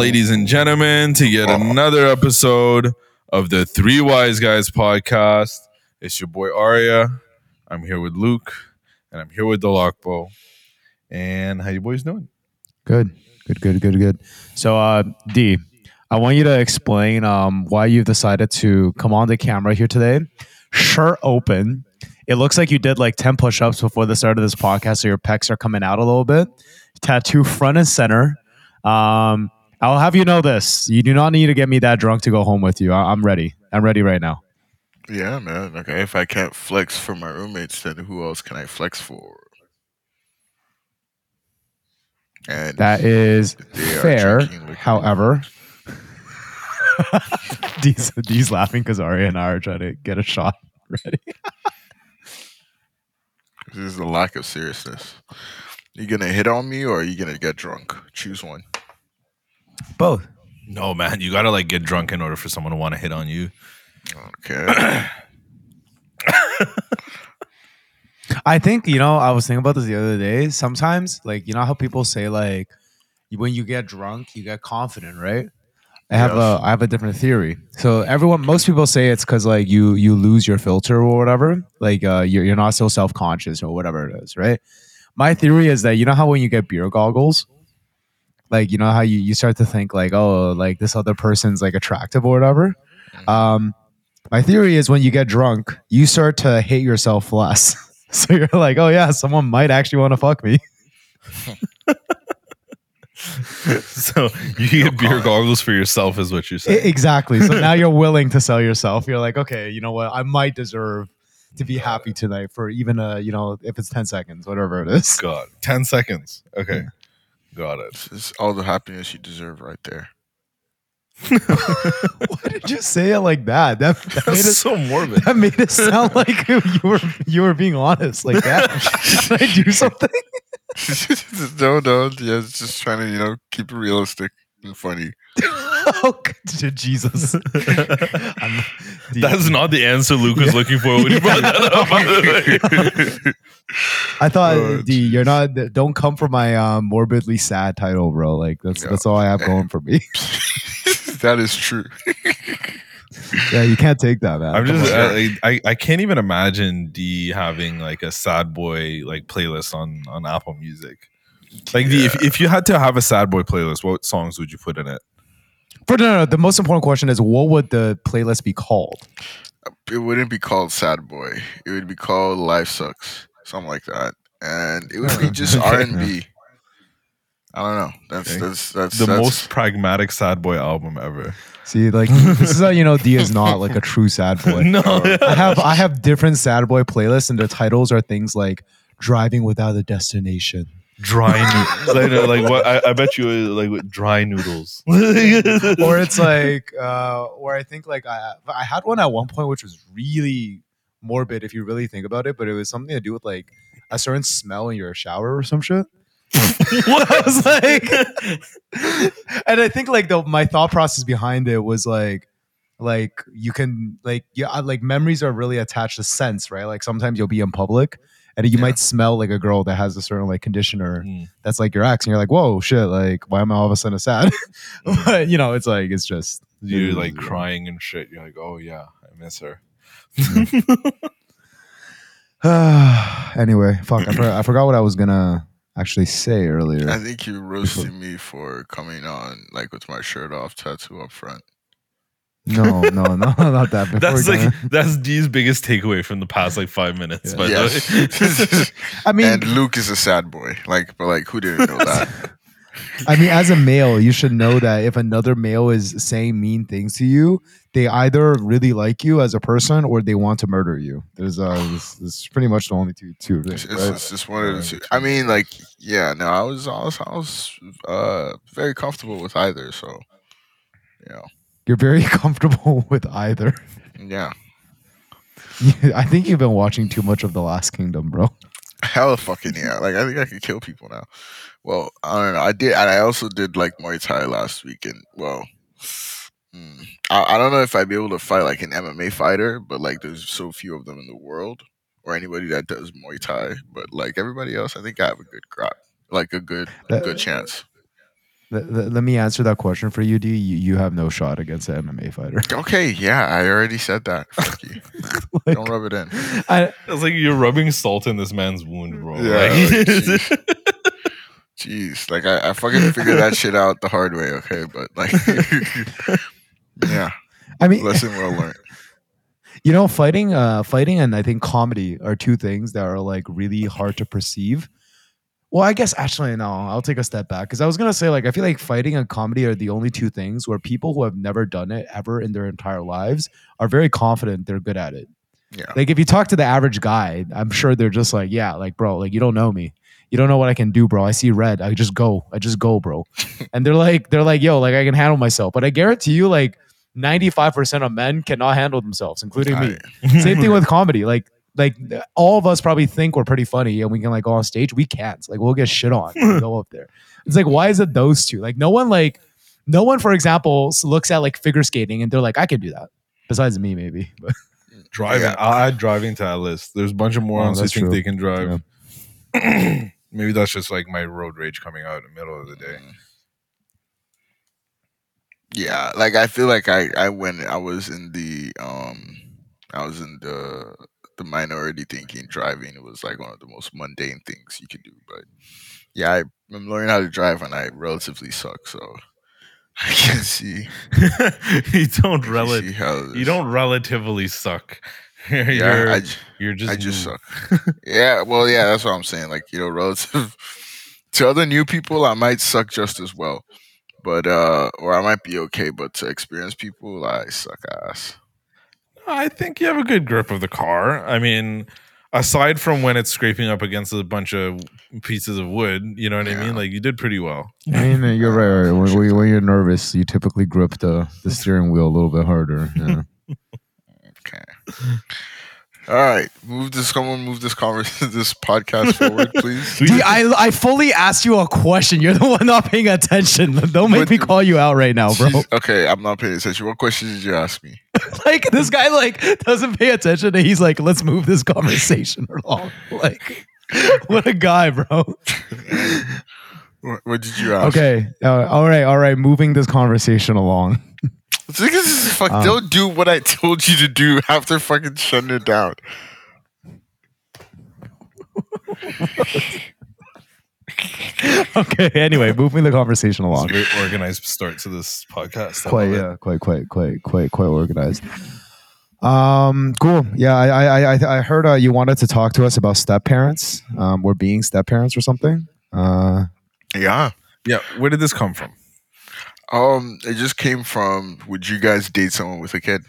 Ladies and gentlemen, to yet another episode of the Three Wise Guys podcast. It's your boy Arya. I'm here with Luke, and I'm here with the Lockbow. And how you boys doing? Good, good, good, good, good. So, uh, D, I want you to explain um, why you've decided to come on the camera here today. Shirt open. It looks like you did like 10 push ups before the start of this podcast, so your pecs are coming out a little bit. Tattoo front and center. Um, I'll have you know this. You do not need to get me that drunk to go home with you. I- I'm ready. I'm ready right now. Yeah, man. Okay, if I can't flex for my roommates, then who else can I flex for? And That is fair. However, D's, D's laughing because Arya and I are trying to get a shot ready. this is the lack of seriousness. You gonna hit on me or are you gonna get drunk? Choose one. Both. No, man, you gotta like get drunk in order for someone to want to hit on you. Okay. I think you know. I was thinking about this the other day. Sometimes, like you know how people say, like when you get drunk, you get confident, right? I have Yes. a I have a different theory. So everyone, most people say it's because like you you lose your filter or whatever. Like uh, you're you're not so self conscious or whatever it is, right? My theory is that you know how when you get beer goggles, like you know how you you start to think like oh like this other person's like attractive or whatever. Um, my theory is when you get drunk, you start to hate yourself less. So you're like, oh yeah, someone might actually want to fuck me. so you get beer goggles for yourself, is what you're saying. exactly. So now you're willing to sell yourself. You're like, okay, you know what? I might deserve to be happy tonight for even a, you know, if it's 10 seconds, whatever it is. God, ten seconds. Okay, got it. It's all the happiness you deserve right there. Why did you say it like that? That, that made That's it so morbid. that made it sound like you were you were being honest. Like that. Did I do something? no, no. Yeah, just trying to, you know, keep it realistic and funny. oh, good- Jesus. I'm- That's not the answer Luke was Yeah. looking for when he brought that up. By the way. I thought, Uh, D, you're not. Don't come for my um, morbidly sad title, bro. Like that's Yeah. that's all I have going for me. that is true. yeah, you can't take that, man. I'm Come just on. I, I I can't even imagine D having like a sad boy like playlist on on Apple Music. Like D, if if you had to have a sad boy playlist, what songs would you put in it? For no, no, the most important question is what would the playlist be called? It wouldn't be called Sad Boy. It would be called Life Sucks, something like that, and it would be just R and B. I don't know. That's Okay. that's that's The that's, most pragmatic sad boy album ever. See, like this is how you know D is not like a true sad boy. No, I have I have different sad boy playlists, and the titles are things like "Driving Without a Destination." Dry noodles. like, like what? I, I bet you like with dry noodles. or it's like, uh, or I think like I I had one at one point which was really morbid if you really think about it, but it was something to do with like a certain smell in your shower or some shit. What I was like, and I think like the my thought process behind it was like, like you can like yeah, like memories are really attached to sense, right? Like sometimes you'll be in public and you Yeah. might smell like a girl that has a certain like conditioner Mm. that's like your ex, and you're like, whoa, shit, like why am I all of a sudden sad? but you know, it's like it's just You're like crying and shit. You're like, oh yeah, I miss her. anyway, fuck, I, for, I forgot what I was gonna actually say earlier. I think you roasted me for coming on like with my shirt off, tattoo up front. No, no, no, not that. Before That's we like kinda- that's D's biggest takeaway from the past like five minutes. Yeah. By the Yes. way. I mean, and Luke is a sad boy. Like, but like, who didn't know that? I mean, as a male, you should know that if another male is saying mean things to you, they either really like you as a person or they want to murder you. There's uh, this, this is pretty much the only two two It's, things. it's, Right? it's just one of the two. I mean, like, yeah, no, I was, I was, I was uh, very comfortable with either. So, yeah, You're very comfortable with either. yeah, I think you've been watching too much of The Last Kingdom, bro. hella fucking yeah. Like, I think I could kill people now. Well, I don't know. I did, and I also did like Muay Thai last week, and well, mm, I, I don't know if I'd be able to fight like an MMA fighter, but like, there's so few of them in the world, or anybody that does Muay Thai. But like everybody else, I think I have a good crop, like a good, Uh, good chance. Let, let- let me answer that question for you, D. You, you have no shot against an MMA fighter. Okay, yeah, I already said that. Fuck you. Like, Don't rub it in. I, It's like you're rubbing salt in this man's wound, bro. Yeah, Like- like, jeez. Jeez, like I, I fucking figured that shit out the hard way. Okay, but like, yeah, I mean, lesson well learned. you know, fighting, uh, fighting, and I think comedy are two things that are like really hard to perceive. Well, I guess actually no. I'll take a step back because I was gonna say like I feel like fighting and comedy are the only two things where people who have never done it ever in their entire lives are very confident they're good at it. Yeah, Like if you talk to the average guy, I'm sure they're just like, yeah, like bro, like you don't know me. You don't know what I can do, bro. I see red. I just go. I just go, bro. and they're like, they're like, yo, like I can handle myself. But I guarantee you, like 95% of men cannot handle themselves, including me. Same thing with comedy. Like, like all of us probably think we're pretty funny and we can like go on stage. We can't. Like we'll get shit on. go up there. It's like, why is it those two? Like no one like no one, for example, looks at like figure skating and they're like, I can do that. Besides me, maybe. But driving. Yeah. I'll add driving to that list. There's a bunch of morons who that's think true. they can drive. Maybe that's just like my road rage coming out in the middle of the day. yeah. Like I feel like I, I when I was in the um, I was in the the minority thinking driving. Was like one of the most mundane things you could do. But yeah, I, I'm learning how to drive and I relatively suck. So I can see, you don't rel- You don't relatively suck. you're, Yeah, I, you're just I just suck. yeah, well, yeah, that's what I'm saying. Like, you know, relative to other new people, I might suck just as well. But uh or I might be okay, but to experienced people, I suck ass. I think you have a good grip of the car. I mean, aside from when it's scraping up against a bunch of pieces of wood, you know what I mean? Like you did pretty well. I mean, uh, you're right. right. When, when, when you're nervous, you typically grip the, the steering wheel a little bit harder. Yeah. Okay. All right. Move this someone move this conversation this podcast forward, please. D, I, I fully asked you a question. You're the one not paying attention. Don't make But- me call you out right now, bro. Okay, I'm not paying attention. What question did you ask me? like this guy like doesn't pay attention and he's like, let's move this conversation along. Like, what a guy, bro. What, what did you ask? Okay, uh, all right, all right. Moving this conversation along. This is fuck, Um, don't do what I told you to do after fucking shutting it down. okay. Anyway, moving the conversation It's a along. very organized start to this podcast. I Quite, love it. yeah, quite, quite, quite, quite, quite organized. Um, cool. Yeah, I, I, I, I- I heard uh, you wanted to talk to us about step parents. Um, or being step parents or something. Uh, Yeah. Yeah. Where did this come from? Um, it just came from would you guys date someone with a kid?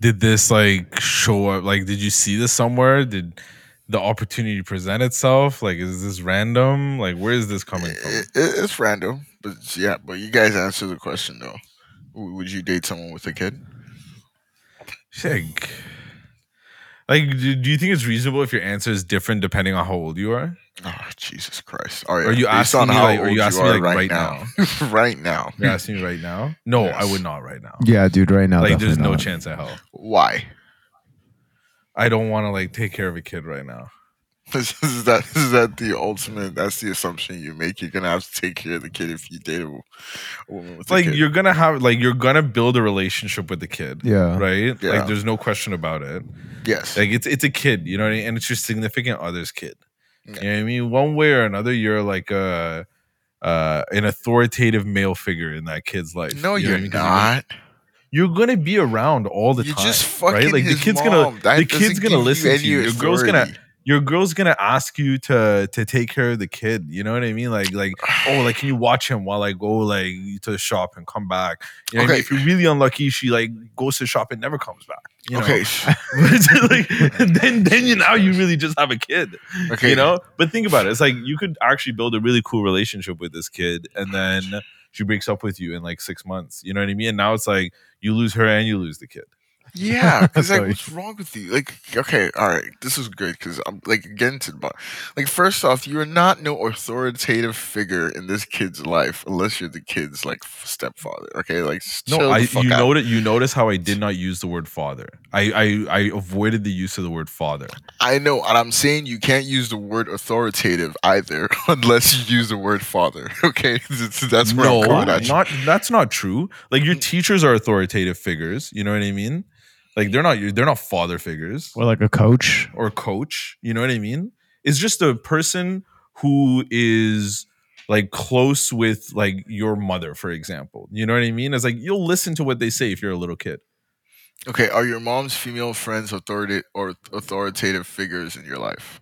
Did this like show up? Like, did you see this somewhere? Did the opportunity present itself? Like, is this random? Like, where is this coming from? It, it, it's random, but yeah, but you guys answer the question though. Would you date someone with a kid? Shig. Like, do, do you think it's reasonable if your answer is different depending on how old you are? Oh Jesus Christ! Oh, All right, Are you based asking me, how like- are you asking me, are like, right now? right now. You're asking me right now? No, I would not right now. yeah, dude. Right now, like, there's no not. chance at hell. Why? I don't want to like take care of a kid right now. Is, is that is that the ultimate? That's the assumption you make. You're gonna have to take care of the kid if you date a, a woman with like a kid. you're gonna have like you're gonna build a relationship with the kid Yeah. right Yeah. like there's no question about it yes. like it's it's a kid you know what I mean? and it's your significant other's kid Yeah. You know what i mean one way or another you're like a uh an authoritative male figure in that kid's life no, you you're what I mean? 'Cause not. you're gonna be around all the You're time just fucking right like the kid's mom. gonna That the kid's gonna listen to you your girl's gonna authority. Your girl's gonna ask you to to take care of the kid. You know what I mean? Like like oh like can you watch him while I go like to the shop and come back? You know what I mean? If you're really unlucky, she like goes to the shop and never comes back. You know? okay, like, then then you now you really just have a kid. okay, You know? But think about it. It's like you could actually build a really cool relationship with this kid and then she breaks up with you in like six months. You know what I mean? And now it's like you lose her and you lose the kid. Yeah, because like, what's wrong with you? Like, okay, all right, this is good because I'm like getting to the bottom. Like, first off, you are not no authoritative figure in this kid's life unless you're the kid's like stepfather. Okay, like, No, I you out. notice you notice how I did not use the word father. I, I I avoided the use of the word father. I know, and I'm saying you can't use the word authoritative either unless you use the word father. Okay, that's, where no, I'm at you. not that's not true. Like your mm. teachers are authoritative figures. You know what I mean? Like they're not they're not father figures Or like a coach. or coach. You know what I mean? It's just a person who is like close with like your mother, for example. You know what I mean? It's like you'll listen to what they say if you're a little kid. Okay, are your mom's female friends authoritative or authoritative figures in your life?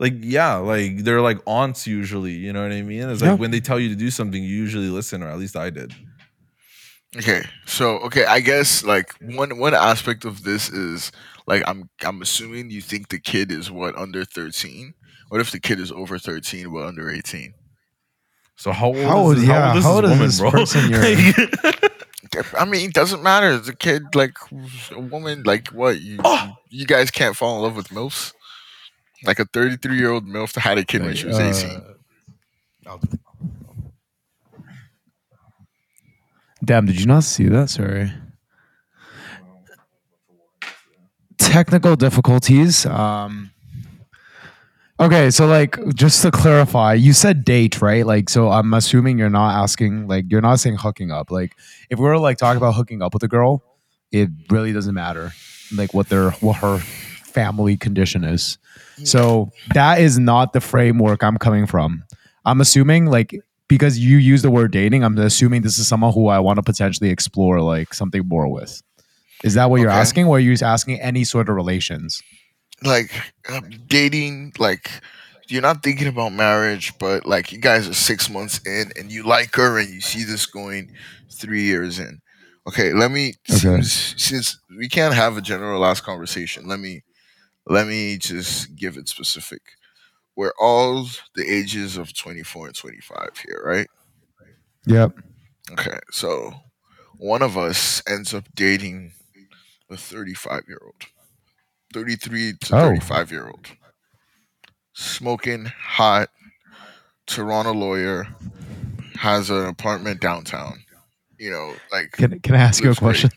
Like yeah, like they're like aunts usually. You know what I mean? It's like Yeah. when they tell you to do something, you usually listen, or at least I did. Okay, so okay, I guess like one one aspect of this is like I'm I'm assuming you think the kid is what under thirteen. What if the kid is over thirteen but under eighteen? So how old How is old- this, yeah, how how old old is is this woman, this bro? person you're- I mean, it doesn't matter. The kid, like a woman, like what you Oh! you guys can't fall in love with milfs. Like a thirty three year old milf that had a kid when she was eighteen. Uh, Damn, did you not see that? Sorry. Technical difficulties. Um Okay, so like just to clarify, you said date, right? Like so I'm assuming you're not asking like you're not saying hooking up. Like if we were like talking about hooking up with a girl, it really doesn't matter like what their what her family condition is. So that is not the framework I'm coming from. I'm assuming like because you use the word dating, I'm assuming this is someone who I want to potentially explore like something more with. Is that what you're Okay. asking, or are you asking any sort of relations? like um, dating like you're not thinking about marriage but like you guys are six months in and you like her and you see this going three years in okay let me Okay. since, since we can't have a general last conversation let me let me just give it specific we're all the ages of 24 and 25 here right Yep. okay so one of us ends up dating a 35 year old 33 to Oh. 35 year old smoking hot toronto lawyer has an apartment downtown you know like Can Can I ask you a Lives great. question?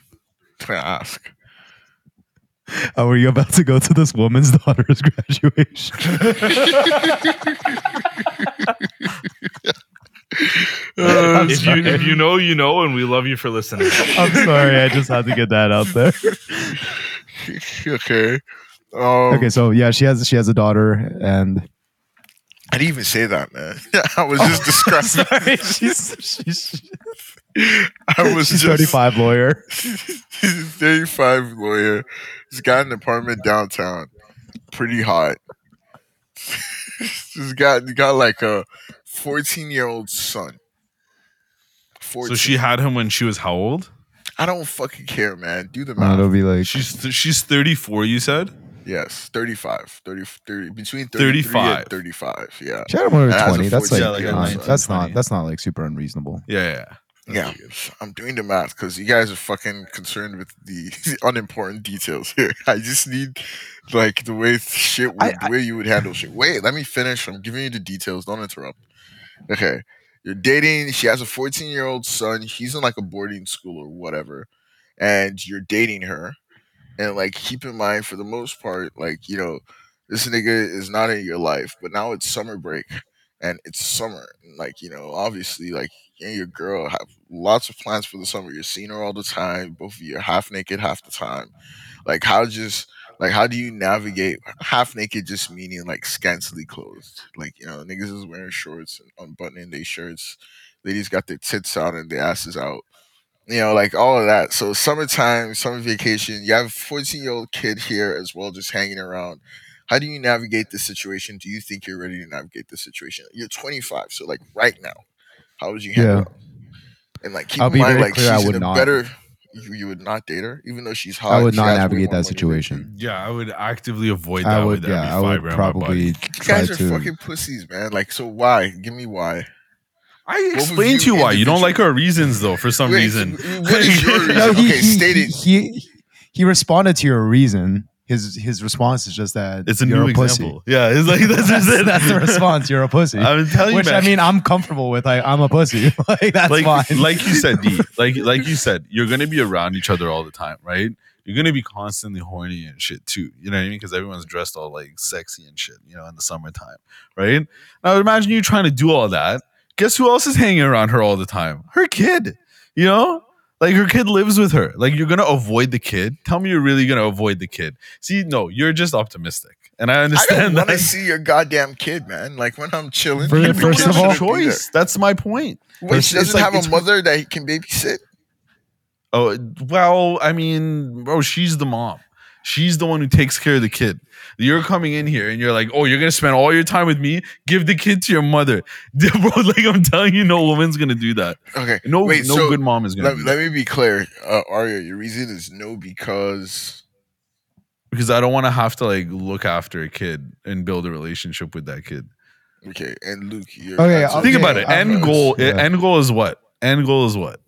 can i ask Oh, are you about to go to this woman's daughter's graduation? if you if you know, you know, and we love you for listening. I'm sorry, I just had to get that out there. okay um, Okay, so yeah, she has she has a daughter, and i didn't even say that man i was just describing sorry, she's she's i was she's just 35 lawyer. 35 lawyer. He's got an apartment downtown. Pretty hot. He's got he got like a 14 year old son. 14. So she had him when she was how old? I don't fucking care, man. Do the math. it'll be like She's th- she's 34, you said? yes, 35. 30, 30 between 33 35. and 35. Yeah. she had one That has a 20. That's 14 like like a 19, that's 20. not that's not like super unreasonable. Yeah, yeah. Yeah. I'm doing the math because you guys are fucking concerned with the, unimportant details here. I just need like the way shit would, I- the way you would handle shit. Wait, let me finish. I'm giving you the details. Don't interrupt. Okay, you're dating. She has a 14 year old son. He's in like a boarding school or whatever, and you're dating her. And like, keep in mind, for the most part, like you know, this nigga is not in your life. But now it's summer break, and it's summer. And, like you know, obviously, like you and your girl have lots of plans for the summer. You're seeing her all the time. Both of you are half naked half the time. Like how just like how do you navigate half naked just meaning like scantily clothed? Like, you know, niggas is wearing shorts and unbuttoning their shirts. Ladies got their tits out and their asses out. You know, like all of that. So summertime, summer vacation, you have a 14 year old kid here as well, just hanging around. How do you navigate this situation? Do you think you're ready to navigate this situation? You're 25, so like right now, how would you handle Yeah. it? And like keep I'll in mind, very like clear, I she's would in a not. better. You, you would not date her, even though she's hot. I would she not has way navigate more that money than you. situation. Yeah, I would actively avoid I that would, with yeah, every I would fiber in my body. probably You try guys are to. fucking pussies, man. Like, so why? Give me why. I Both of explained to you you why. You don't like her reasons though. For some Wait, reason, what is your reason? no, he, okay, he, state he, he he responded to your reason. His his response is just that it's a new a pussy. example. Yeah, it's like that's, That's, it. that's the response. You're a pussy. I'm telling you, Which. I mean, I'm comfortable with. Like, I'm a pussy. like that's like fine. like you said, D. Like like you said, you're gonna be around each other all the time, right? You're gonna be constantly horny and shit too. You know what I mean? Because everyone's dressed all like sexy and shit. You know, in the summertime, right? Now imagine you trying to do all that. Guess who else is hanging around her all the time? Her kid. You know. Like her kid lives with her. Like you're gonna avoid the kid. Tell me you're really gonna avoid the kid. See, no, you're just optimistic, and I I don't understand want to see your goddamn kid, man. Like when I'm chilling. For- first of all- shouldn't be there. choice. That's my point. Wait, she doesn't like- have a mother that he can babysit. Oh well, I mean, oh, she's the mom. She's the one who takes care of the kid. You're coming in here and you're like, oh, you're gonna spend all your time with me. Give the kid to your mother, bro. Like I'm telling you, no woman's gonna do that. Okay, No, Wait, no so good mom is gonna Let, do let me be clear, uh, Arya. Your reason is no because because I don't want to have to like look after a kid and build a relationship with that kid. okay, and Luke. Your Okay, Think about it. End goal. Yeah. End goal is what? End goal is what?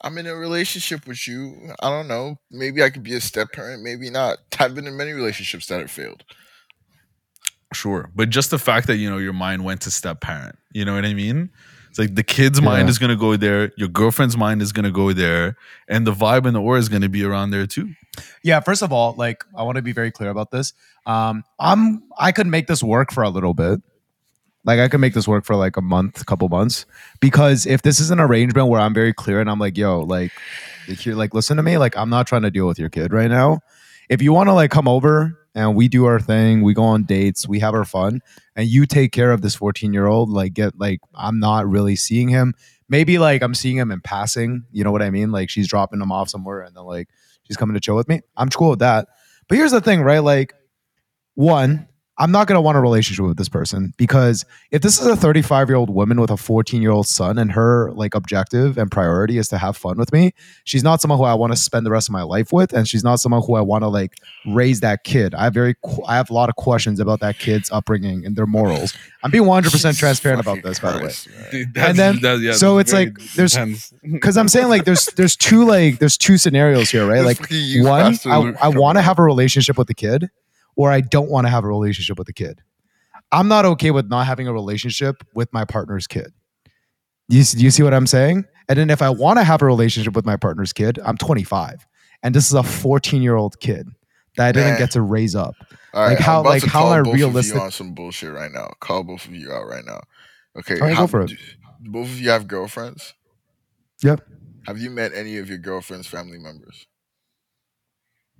I'm in a relationship with you. I don't know. Maybe I could be a step parent. Maybe not. I've been in many relationships that have failed. Sure, but just the fact that you know your mind went to step parent. You know what I mean? It's like the kid's mind is gonna go there, your girlfriend's mind is gonna go there, and the vibe and the aura is gonna be around there too. yeah. First of all, like I want to be very clear about this. Um, I'm I could make this work for a little bit. Like I could make this work for like a month, couple months, because if this is an arrangement where I'm very clear and I'm like, yo, like, you're like, listen to me, like I'm not trying to deal with your kid right now. If you want to like come over and we do our thing, we go on dates, we have our fun, and you take care of this 14 year old, like get like I'm not really seeing him. Maybe like I'm seeing him in passing. You know what I mean? Like she's dropping him off somewhere and then like she's coming to chill with me. I'm cool with that. But here's the thing, right? Like, one, I'm not gonna want a relationship with this person because if this is a 35 year old woman with a 14 year old son and her like objective and priority is to have fun with me, she's not someone who I want to spend the rest of my life with, and she's not someone who I want to like raise that kid. I have very, I have a lot of questions about that kid's upbringing and their morals. I'm being 100 percent transparent about this, by the way. Christ, man. And then- yeah so it's like, there's- Because I'm saying like there's there's two like there's two scenarios here, right? Like one, I, I want to have a relationship with the kid, or I don't want to have a relationship with the kid. I'm not okay with not having a relationship with my partner's kid. You, you see what I'm saying? And then if I want to have a relationship with my partner's kid, I'm 25, and this is a 14 year old kid that I didn't Man. get to raise up. All right, Like, how- I'm about like, how am I realistic- you on some bullshit right now. Call both of you out right now. Okay, right, go how- for it. do- Both of you have girlfriends. Yep. Have you met any of your girlfriend's family members?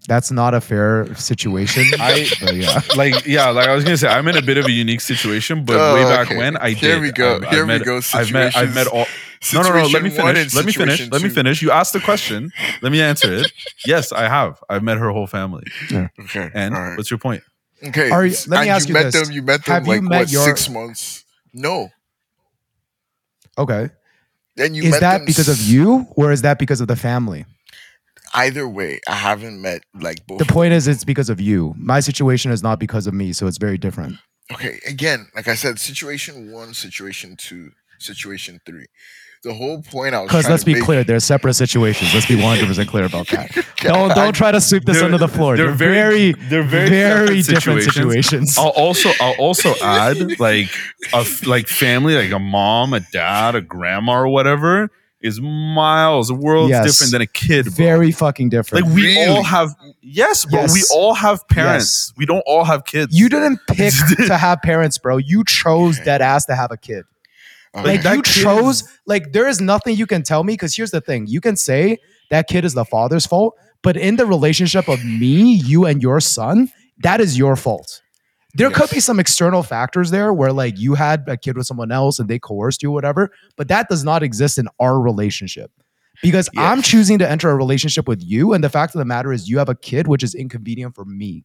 That's not a fair situation. I- yeah. like yeah, like I was gonna say, I'm in a bit of a unique situation, but Oh, way back okay. when I did. Here did. we go. I've, Here I've we met, go. I've met. I've met all. No, no, no. Let me finish. Let me finish. situation Let me finish. You asked the question. Let me answer it. Yes, I have. I've met her whole family. Okay, And all right. what's your point? okay. Are you- let me and ask you met this. them. You met them Have you met what? your- Six months? No. Okay. And you is met that them because of you or is that because of the family? Either way, I haven't met like both. The point is, it's because of you. My situation is not because of me, so it's very different. okay again like i said situation one situation two situation three the whole point i was Because let's to be make- clear, they're separate situations. Let's be 100 percent clear about that. Don't don't try to sweep this They're- under the floor. They're, very, they're very, very, separate different situations. I'll also I'll also add like a like family, like a mom, a dad, a grandma, or whatever, is miles the worlds Yes. different than a kid. bro. very fucking different. like we Really? all have yes, bro. We all have parents. We don't all have kids. you didn't pick to have parents, bro. You chose dead ass to have a kid. Okay. Like that you kid chose. is- Like there is nothing you can tell me. Because here's the thing: you can say that kid is the father's fault, but in the relationship of me, you, and your son, that is your fault. There could be some external factors there where like you had a kid with someone else and they coerced you, or whatever. But that does not exist in our relationship. Because I'm choosing to enter a relationship with you, and the fact of the matter is, you have a kid, which is inconvenient for me.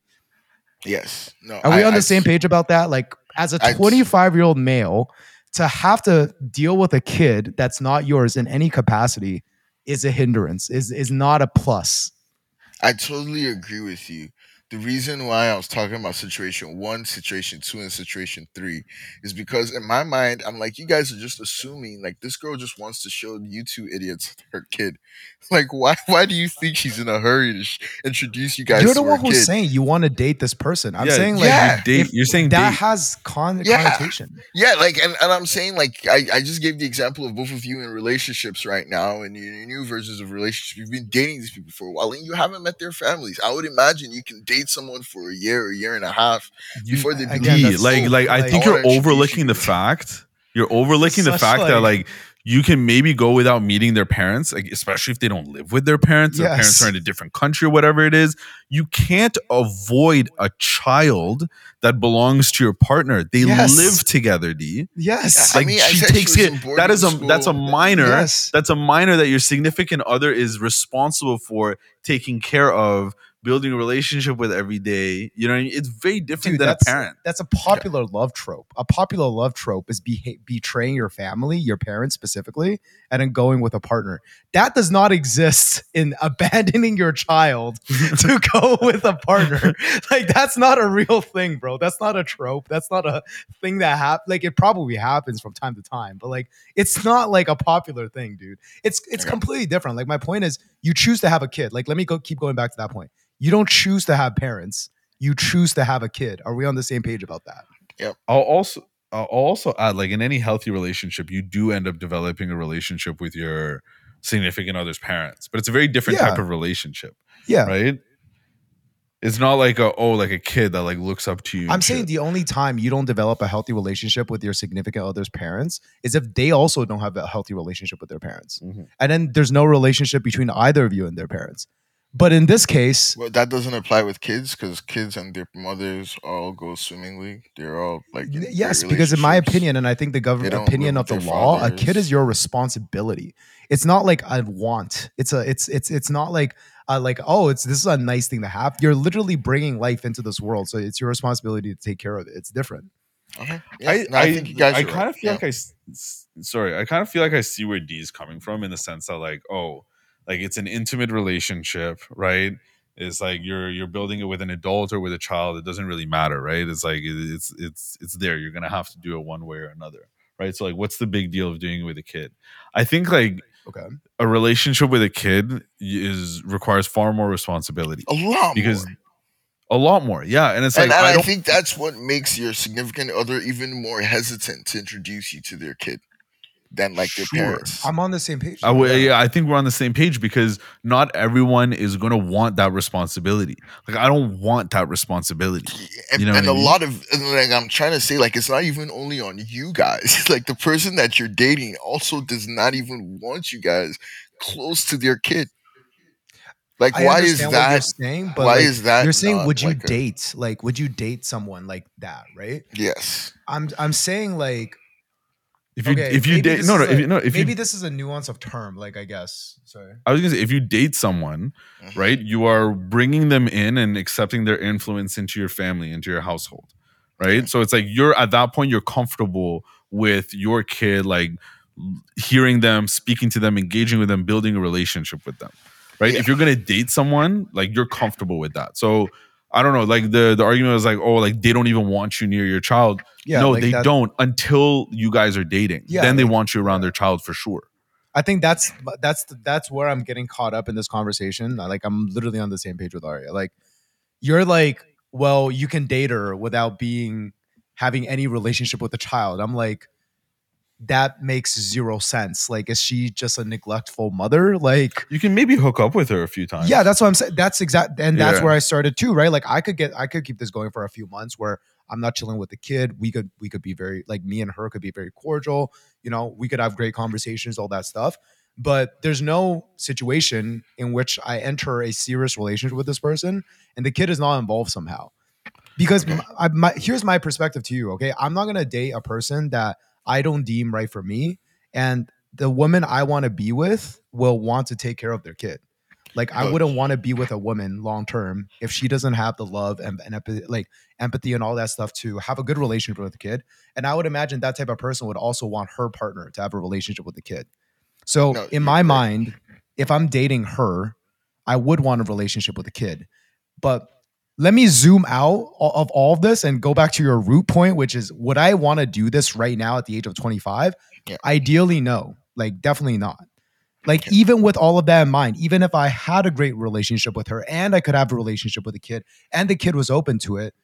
Yes. No. Are we I- on the I- same page about that? Like, as a 25 year old male, to have to deal with a kid that's not yours in any capacity is a hindrance. Is is not a plus. I totally agree with you. The reason why I was talking about situation one, situation two, and situation three is because in my mind, I'm like, you guys are just assuming like this girl just wants to show you two idiots her kid. Like, why? Why do you think she's in a hurry to sh- introduce you guys You're to the her one who's kid? saying you want to date this person. I'm Yeah, saying like yeah. you date, you're saying that date. has con- Yeah. connotation. Yeah, like, and, and I'm saying, like, I, I just gave the example of both of you in relationships right now, and your, your new versions of relationships. You've been dating these people for a while, and you haven't met their families. I would imagine you can date someone for a year, a year and a half before they again, believe D, like like I like- think you're overlooking the fact you're overlooking the Such, fact that like- like you can maybe go without meeting their parents like especially if they don't live with their parents their parents are in a different country or whatever it is you can't avoid a child that belongs to your partner they Yes. live together d Yes. I like mean, I she said she takes was it that is a that's a minor Yes. that's a minor that your significant other is responsible for taking care of building a relationship with every day you know I mean? it's very different Dude, than a parent That's a popular love trope. A popular love trope is beha- betraying your family, your parents specifically, and then going with a partner. That does not exist in abandoning your child to go with a partner. Like that's not a real thing, bro. That's not a trope. That's not a thing that happens. Like it probably happens from time to time, but like it's not like a popular thing, dude. It's it's completely different. Like my point is, you choose to have a kid. Like let me go keep going back to that point. You don't choose to have parents you choose to have a kid. Are we on the same page about that? Yeah. I'll also I'll also add like in any healthy relationship, you do end up developing a relationship with your significant other's parents, but it's a very different Yeah. type of relationship, Yeah. right? It's not like a oh like a kid that like looks up to you. I'm saying shit. the only time you don't develop a healthy relationship with your significant other's parents is if they also don't have a healthy relationship with their parents. Mhm. And then there's no relationship between either of you and their parents. But in this case, Well, that doesn't apply with kids because kids and their mothers all go swimmingly. They're all like in great yes, because in my opinion, and I think the government opinion of the their law, a kid is your responsibility. It's not like a want. It's a it's it's it's not like uh, like oh it's this is a nice thing to have. You're literally bringing life into this world, so it's your responsibility to take care of it. It's different. Okay. Yeah, I, no, I, think you guys. I are kind right. of feel Yeah. like I s- s- sorry, I kind of feel like I see where D is coming from in the sense that like, oh, like it's an intimate relationship, right? It's like you're you're building it with an adult or with a child. It doesn't really matter, right? It's like it's it's it's there. You're gonna have to do it one way or another, right? So like, what's the big deal of doing it with a kid? I think like Okay. a relationship with a kid is requires far more responsibility a lot because more. a lot more, yeah. And it's and, like and I I, think that's what makes your significant other even more hesitant to introduce you to their kid than like their Sure. parents. I'm on the same page. I w- yeah, I think we're on the same page because not everyone is going to want that responsibility. Like, I don't want that responsibility. and, You know and what a I mean? lot of like I'm trying to say, like it's not even only on you guys. like the person that you're dating also does not even want you guys close to their kid. Like I why is understand what you're that? saying, but Why like, is that? you're saying would you like a- date like would you date someone like that, right? yes. I'm I'm saying like If you okay, if you date no no if no if maybe you this is a nuance of term, like I guess. Sorry. I was gonna say if you date someone Mhm. right, you are bringing them in and accepting their influence into your family, into your household, right? Okay. So it's like you're at that point you're comfortable with your kid, like hearing them, speaking to them, engaging with them, building a relationship with them, right? Yeah. If you're gonna date someone, like you're comfortable with that. So I don't know, like the the argument was like, oh, like they don't even want you near your child. Yeah. no, like they that- don't until you guys are dating. Yeah, then they like- want you around their child for sure. I think that's that's that's where I'm getting caught up in this conversation. Like I'm literally on the same page with Arya. Like you're like, well, you can date her without being having any relationship with the child. I'm like, that makes zero sense. Like, is she just a neglectful mother? Like, You can maybe hook up with her a few times. yeah, that's what I'm saying. That's exact, and that's Yeah. where I started too, right? Like, I could get, I could keep this going for a few months where I'm not chilling with the kid. We could, we could be very, like, me and her could be very cordial. You know, we could have great conversations, all that stuff. But there's no situation in which I enter a serious relationship with this person and the kid is not involved somehow. Because my, my, here's my perspective to you. Okay, I'm not gonna date a person that I don't deem right for me, and the woman I want to be with will want to take care of their kid. Like I wouldn't want to be with a woman long term if she doesn't have the love and, and empathy, like empathy and all that stuff to have a good relationship with the kid. And I would imagine that type of person would also want her partner to have a relationship with the kid. So No, in my correct. mind, if I'm dating her, I would want a relationship with the kid. But let me zoom out of all of this and go back to your root point, which is would I want to do this right now at the age of 25? Yeah. Ideally, no. Like, definitely not. Like, Okay. even with all of that in mind, even if I had a great relationship with her and I could have a relationship with the kid and the kid was open to it,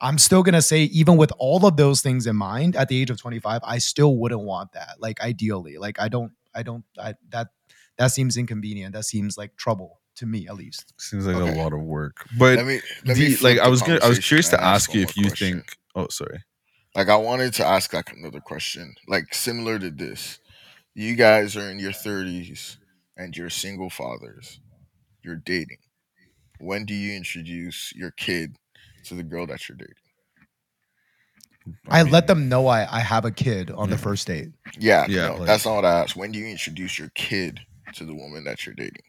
I'm still going to say, even with all of those things in mind at the age of 25, I still wouldn't want that. Like, ideally, like, I don't, I don't, I, that, that seems inconvenient. That seems like trouble to me, at least. Seems like Okay. a lot of work. But let me let the, flip like I was gonna, I was curious to ask you if you question. think. Oh, sorry. Like I wanted to ask like another question, like similar to this. You guys are in your thirties and you're single fathers. You're dating. When do you introduce your kid to the girl that you're dating? I, mean, let them know I, I have a kid on the first date. Yeah, Yeah, no, like- that's not what I asked. When do you introduce your kid to the woman that you're dating?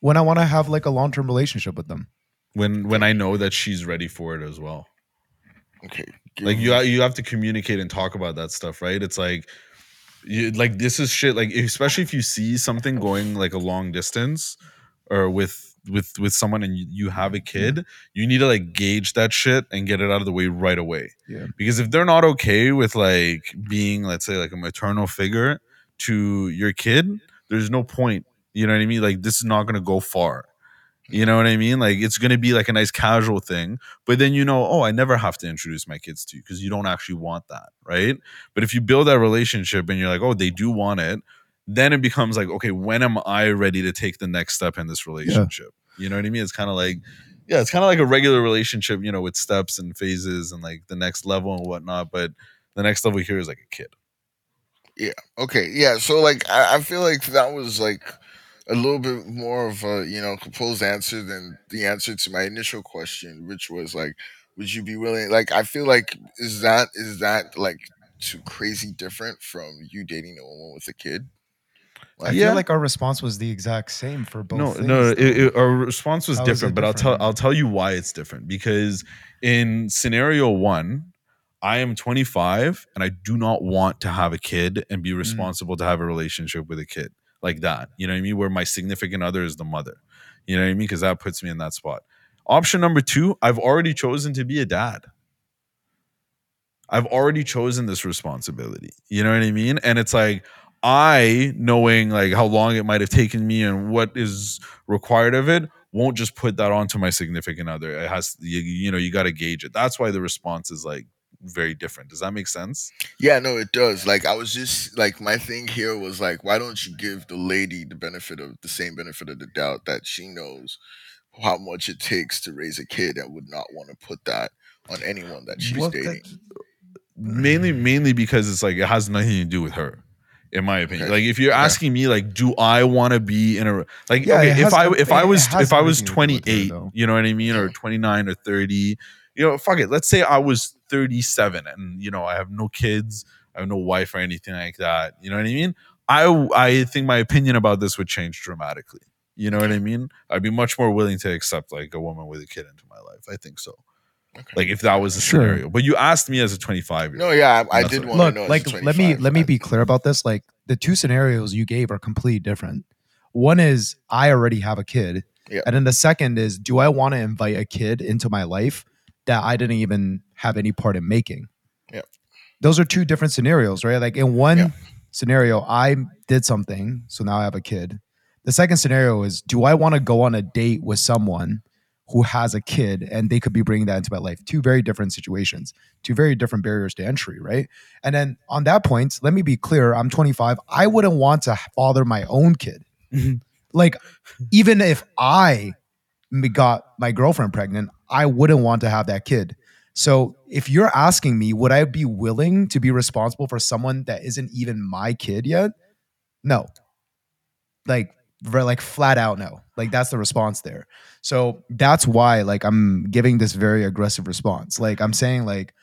When I want to have like a long term relationship with them. when when I know that she's ready for it as well. Okay, Like you you have to communicate and talk about that stuff, right? It's like you like this is shit like especially if you see something going like a long distance or with with with someone and you, you have a kid, you need to like gauge that shit and get it out of the way right away. Yeah. Because if they're not okay with like being let's say like a maternal figure to your kid, there's no point. You know what I mean? Like this is not going to go far. You know what I mean? Like it's going to be like a nice casual thing, but then you know, oh, I never have to introduce my kids to you because you don't actually want that, right? But if you build that relationship and you're like, oh, they do want it, then it becomes like, okay, when am I ready to take the next step in this relationship? You know what I mean? It's kind of like, yeah, it's kind of like a regular relationship, you know, with steps and phases and like the next level and whatnot. But the next level here is like a kid. Yeah. Okay, yeah. So like I, I feel like that was like a little bit more of a you know composed answer than the answer to my initial question, which was like, would you be willing? Like I feel like is that is that like too crazy different from you dating a woman with a kid? I Like, Yeah. feel like our response was the exact same for both. no, things, no, it, it, our response was How is it different, but I'll tell? I'll tell you why it's different because in scenario one, I am 25 and I do not want to have a kid and Mm. be responsible to have a relationship with a kid like that. You know what I mean? Where my significant other is the mother. You know what I mean? Because that puts me in that spot. Option number two, I've already chosen to be a dad. I've already chosen this responsibility. You know what I mean? And it's like I knowing like how long it might have taken me and what is required of it won't just put that onto my significant other. It has you, you know, you got to gauge it. That's why the response is like very different. Does that make sense? yeah, no, it does. Like I was just like my thing here was like, why don't you give the lady the benefit of the same benefit of the doubt that she knows how much it takes to raise a kid and would not want to put that on anyone that she's What dating. the- mainly mainly because it's like it has nothing to do with her in my opinion Okay. like if you're Okay. asking me like do i want to be in a like Yeah, okay if i no- if i was if i was everything to do with her, 28 you know what i mean or 29 or 30 you know fuck it let's say i was 37 and you know i have no kids i have no wife or anything like that you know what i mean i i think my opinion about this would change dramatically you know what i mean i'd be much more willing to accept like a woman with a kid into my life i think so Okay. like if that was a Sure. scenario but you asked me as a 25 year No, yeah, I, I did what- want to Look, know. as like a let me let me be clear about this. Like the two scenarios you gave are completely different. One is I already have a kid, Yeah. and then the second is do I want to invite a kid into my life that I didn't even have any part in making? Yeah. Those are two different scenarios, right? Like in one Yeah. scenario, I did something, so now I have a kid. The second scenario is do I want to go on a date with someone who has a kid and they could be bringing that into my life? Two very different situations, two very different barriers to entry, right? And then on that point, let me be clear I'm 25. I wouldn't want to father my own kid. Mhm. like, even if I got my girlfriend pregnant, I wouldn't want to have that kid. So if you're asking me, would I be willing to be responsible for someone that isn't even my kid yet? No. Like, like flat out no. Like that's the response there. So that's why like I'm giving this very aggressive response. Like I'm saying like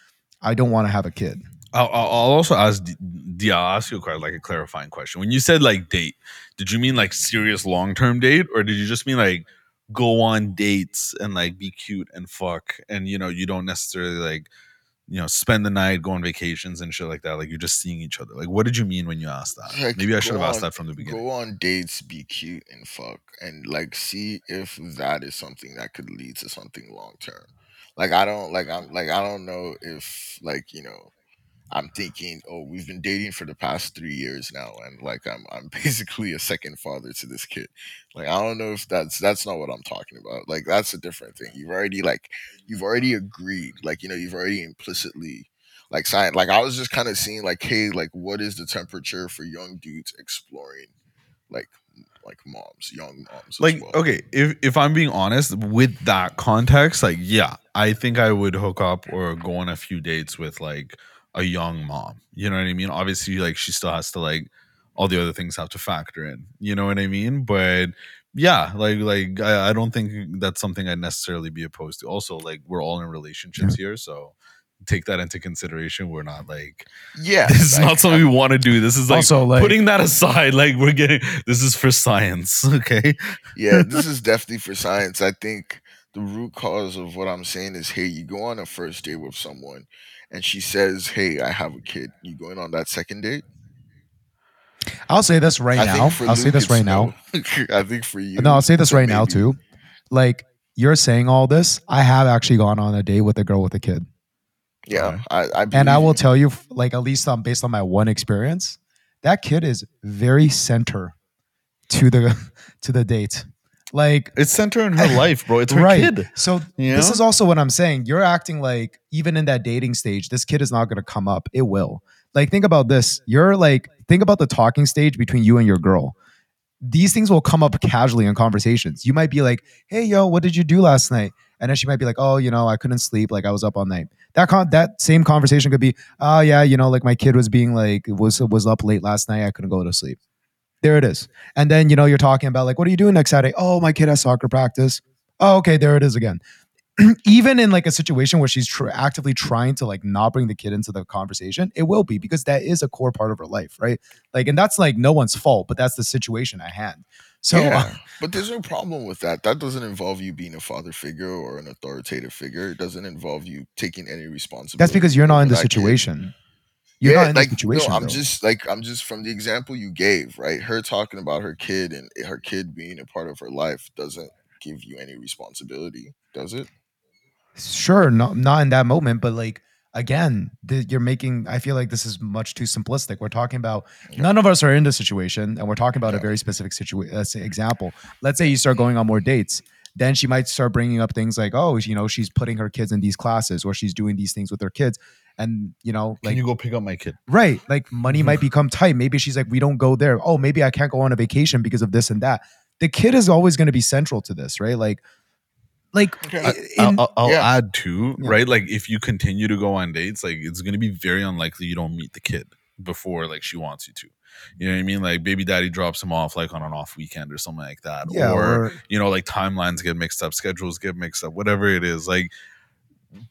I don't want to have a kid. I'll, I'll also ask D, D- I'll ask you a que- like a clarifying question. When you said like date, did you mean like serious long term date, or did you just mean like go on dates and like be cute and fuck, and you know you don't necessarily like you know spend the night, go on vacations and shit like that. Like you're just seeing each other. Like what did you mean when you asked that? Like, Maybe I should have asked that from the beginning. Go on dates, be cute and fuck, and like see if that is something that could lead to something long term. Like I don't like I'm like I don't know if like you know I'm thinking oh we've been dating for the past three years now and like I'm I'm basically a second father to this kid. Like I don't know if that's that's not what I'm talking about. Like that's a different thing. You've already like you've already agreed. Like you know you've already implicitly like signed. Like I was just kind of seeing like hey like what is the temperature for young dudes exploring like like moms, young moms. like well. okay if if i'm being honest with that context like yeah i think i would hook up or go on a few dates with like a young mom you know what i mean? Obviously like she still has to like all the other things have to factor in you know what i mean? But yeah like like i, I don't think that's something i'd necessarily be opposed to. Also like we're all in relationships here so take that into consideration. We're not like Yeah, this is like, not something we want to do. This is like also, like putting that aside like we're getting this is for science okay? Yeah, this is definitely for science. I think the root cause of what I'm saying is, hey, you go on a first date with someone, and she says, "Hey, I have a kid." You going on that second date? I'll say this right I now. I'll say this it's right now. I think for you, No, I'll say this it's a right now too. Like you're saying all this, I have actually gone on a date with a girl with a kid, Yeah, I, I and I will you. tell you, like at least um, based on my one experience, that kid is very center to the to the date. Like It's center in her life, bro. It's her right. kid. So You this know? is also what I'm saying. You're acting like even in that dating stage, this kid is not going to come up. It will. Like think about this. You're like think about the talking stage between you and your girl. These things will come up casually in conversations. You might be like, "Hey, yo, what did you do last night?" And then she might be like, "Oh, you know, I couldn't sleep. Like I was up all night." That con- that same conversation could be, "Oh, yeah, you know, like my kid was being like was was up late last night. I couldn't go to sleep." There it is. And then you know you're talking about like, "What are you doing next Saturday?" "Oh, my kid has soccer practice." Oh, okay, there it is again. Even in like a situation where she's tr- actively trying to like not bring the kid into the conversation, it will be because that is a core part of her life, right? Like, and that's like no one's fault, but that's the situation at hand. So, uh, yeah, but there's no problem with that. That doesn't involve you being a father figure or an authoritative figure. It doesn't involve you taking any responsibility. that's because you're not in the situation. kid. You're yeah, not in like, the situation. No, I'm though. just like I'm just from the example you gave, right? Her talking about her kid and her kid being a part of her life doesn't give you any responsibility, does it? sure not not in that moment but like again th- you're making i feel like this is much too simplistic we're talking about Yeah. none of us are in this situation and we're talking about a very specific situation let's uh, example let's say you start going on more dates then she might start bringing up things like oh you know she's putting her kids in these classes or she's doing these things with her kids and you know Can like you go pick up my kid? right like money might become tight maybe she's like we don't go there oh maybe i can't go on a vacation because of this and that the kid is always going to be central to this right like like Okay. i- I'll, in- I'll, I'll yeah. add too, Yeah. right? Like if you continue to go on dates, like it's gonna be very unlikely you don't meet the kid before like she wants you to. You know what I mean? Like baby daddy drops him off like on an off weekend or something like that. yeah or, or you know, like timelines get mixed up, schedules get mixed up, whatever it is. Like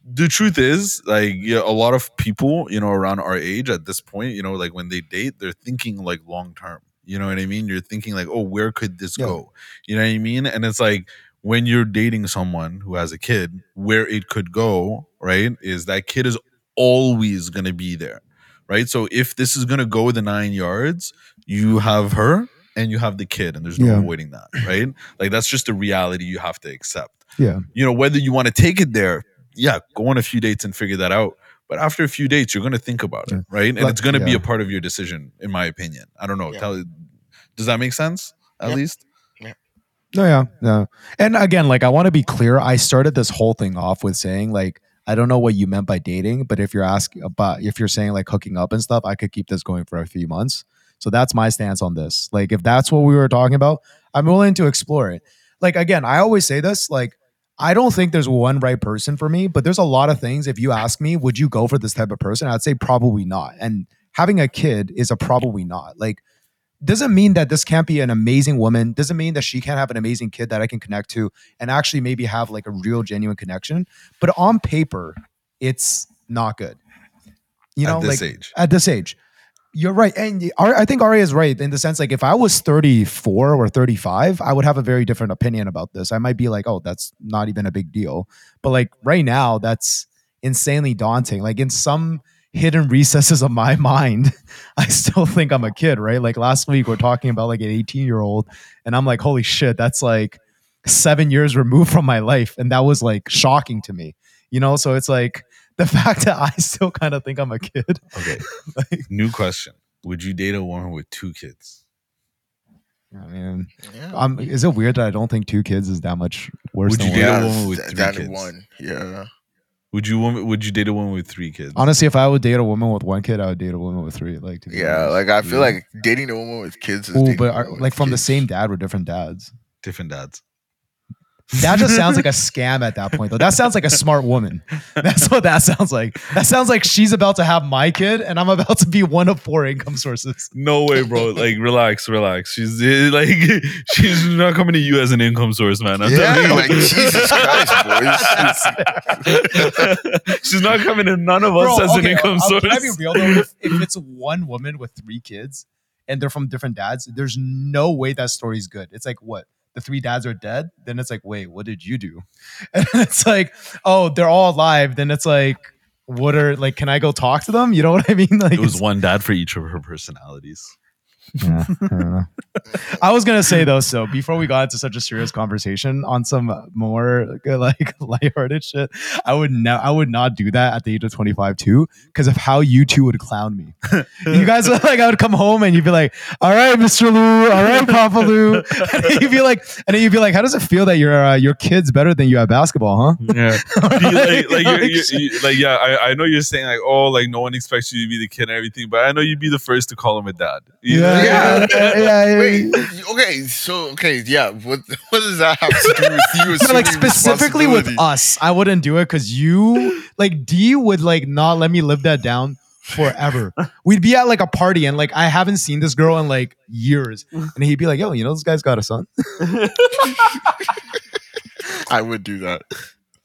the truth is, like yeah, a lot of people, you know, around our age at this point, you know, like when they date, they're thinking like long term. You know what I mean? You're thinking like, oh, where could this Yeah. go? You know what I mean? And it's like when you're dating someone who has a kid, where it could go, right, is that kid is always gonna be there. Right. So if this is gonna go the nine yards, you have her and you have the kid, and there's no Yeah. avoiding that, right? Like that's just a reality you have to accept yeah you know whether you want to take it there yeah go on a few dates and figure that out but after a few dates you're going to think about it right and Like- it's going to be a part of your decision in my opinion i don't know Yeah. Tell, does that make sense at least. Yeah. least No, yeah, no. And again, like I want to be clear. I started this whole thing off with saying like I don't know what you meant by dating, but if you're asking about if you're saying like hooking up and stuff, I could keep this going for a few months. So that's my stance on this. Like if that's what we were talking about, I'm willing to explore it. Like again, I always say this, like I don't think there's one right person for me, but there's a lot of things if you ask me, would you go for this type of person? I'd say probably not. And having a kid is a probably not. Like doesn't mean that this can't be an amazing woman doesn't mean that she can't have an amazing kid that i can connect to and actually maybe have like a real genuine connection but on paper it's not good you know at this like age at this age You're right, and I think Ari is right in the sense like if I was 34 or 35, I would have a very different opinion about this. I might be like, oh, that's not even a big deal, but like right now, that's insanely daunting. Like in some hidden recesses of my mind, I still think I'm a kid, right? Like last week, we're talking about like an 18 year old, and I'm like, holy shit, that's like seven years removed from my life, and that was like shocking to me, you know. So it's like the fact that I still kind of think I'm a kid. Okay. like, New question: Would you date a woman with two kids? I mean, Yeah. um, is it weird that I don't think two kids is that much worse Would than you one? date a woman with three than kids? one. Yeah. Would you woman? Would you date a woman with three kids? Honestly, if I would date a woman with one kid, I would date a woman with three. Like, to be Yeah. honest. Like I feel Yeah. like dating a woman with kids is Ooh, but are, like with from the same dad or different dads. Different dads. That just sounds like a scam at that point, though. That sounds like a smart woman. That's what that sounds like. That sounds like she's about to have my kid, and I'm about to be one of four income sources. No way, bro. Like, relax, relax. She's eh, like, she's not coming to you as an income source, man. I'm Yeah, telling you. like Jesus Christ, boys. she's not coming to none of us Bro, as an okay, income I'll- source. Can I be real though? If, if it's one woman with three kids and they're from different dads, there's no way that story's good. It's like what the three dads are dead. Then it's like, wait, what did you do? And it's like, oh, they're all alive. Then it's like, what are like? Can I go talk to them? You know what I mean? Like, It was one dad for each of her personalities. Yeah, I. I was gonna say though, so before we got into such a serious conversation on some more like lighthearted shit, I would no, I would not do that at the age of 25 too, because of how you two would clown me. you guys would like I would come home and you'd be like, "All right, Mr. Lou, all right, Papa Lou," and you'd be like, and then you'd be like, "How does it feel that your uh, your kid's better than you at basketball, huh?" Yeah. Be like, like, you're, you're, shit. you like, yeah, I, I know you're saying like, oh, like no one expects you to be the kid and everything, but I know you'd be the first to call him a dad. You? Yeah, yeah, yeah, yeah. Wait, okay, so okay, yeah. What what does that have to do with you? No, like specifically with us, I wouldn't do it because you, like D, would like not let me live that down forever. We'd be at like a party and like I haven't seen this girl in like years, and he'd be like, "Yo, you know this guy's got a son." I would do that.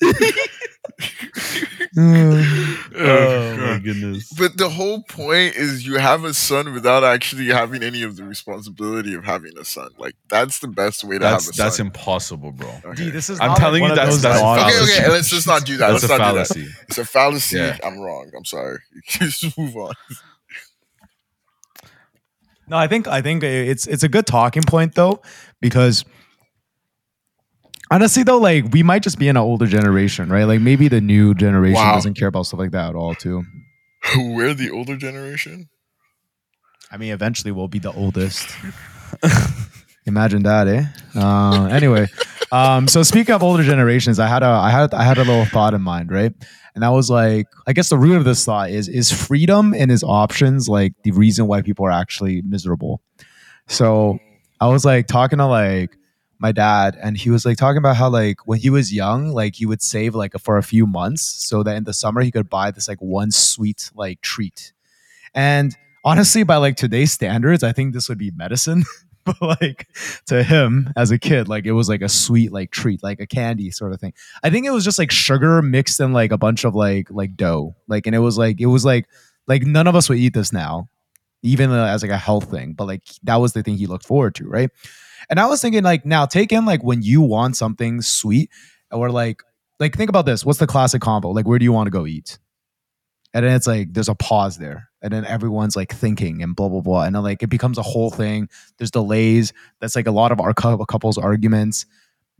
Oh, oh my goodness. But the whole point is you have a son without actually having any of the responsibility of having a son. Like that's the best way to That's have a that's son. That's impossible, bro. Okay. D, this is. I'm telling like, you that's- those that's a. Okay, okay, let's just not do that. That's let's a not do that. fallacy. It's a fallacy. Yeah. I'm wrong. I'm sorry. just move on. No, I think I think it's it's a good talking point though, because honestly though, like we might just be in an older generation, right? Like maybe the new generation Wow. doesn't care about stuff like that at all, too. We're the older generation. I mean, eventually we'll be the oldest. Imagine that, eh? Uh, anyway, um, so speaking of older generations, I had a I had I had a little thought in mind, right? And I was like, I guess the root of this thought is is freedom and his options like the reason why people are actually miserable. So I was like talking to like my dad, and he was like talking about how like when he was young, like he would save like for a few months so that in the summer he could buy this like one sweet like treat. And honestly, by like today's standards, I think this would be medicine. but like to him as a kid, like it was like a sweet like treat, like a candy sort of thing. I think it was just like sugar mixed in like a bunch of like like dough. Like and it was like it was like like none of us would eat this now, even uh, as like a health thing. But like that was the thing he looked forward to, right? And I was thinking like now take in like when you want something sweet or like like think about this. What's the classic combo? Like where do you want to go eat? And then it's like there's a pause there. And then everyone's like thinking and blah blah blah. And then like it becomes a whole thing. There's delays. That's like a lot of our couples arguments.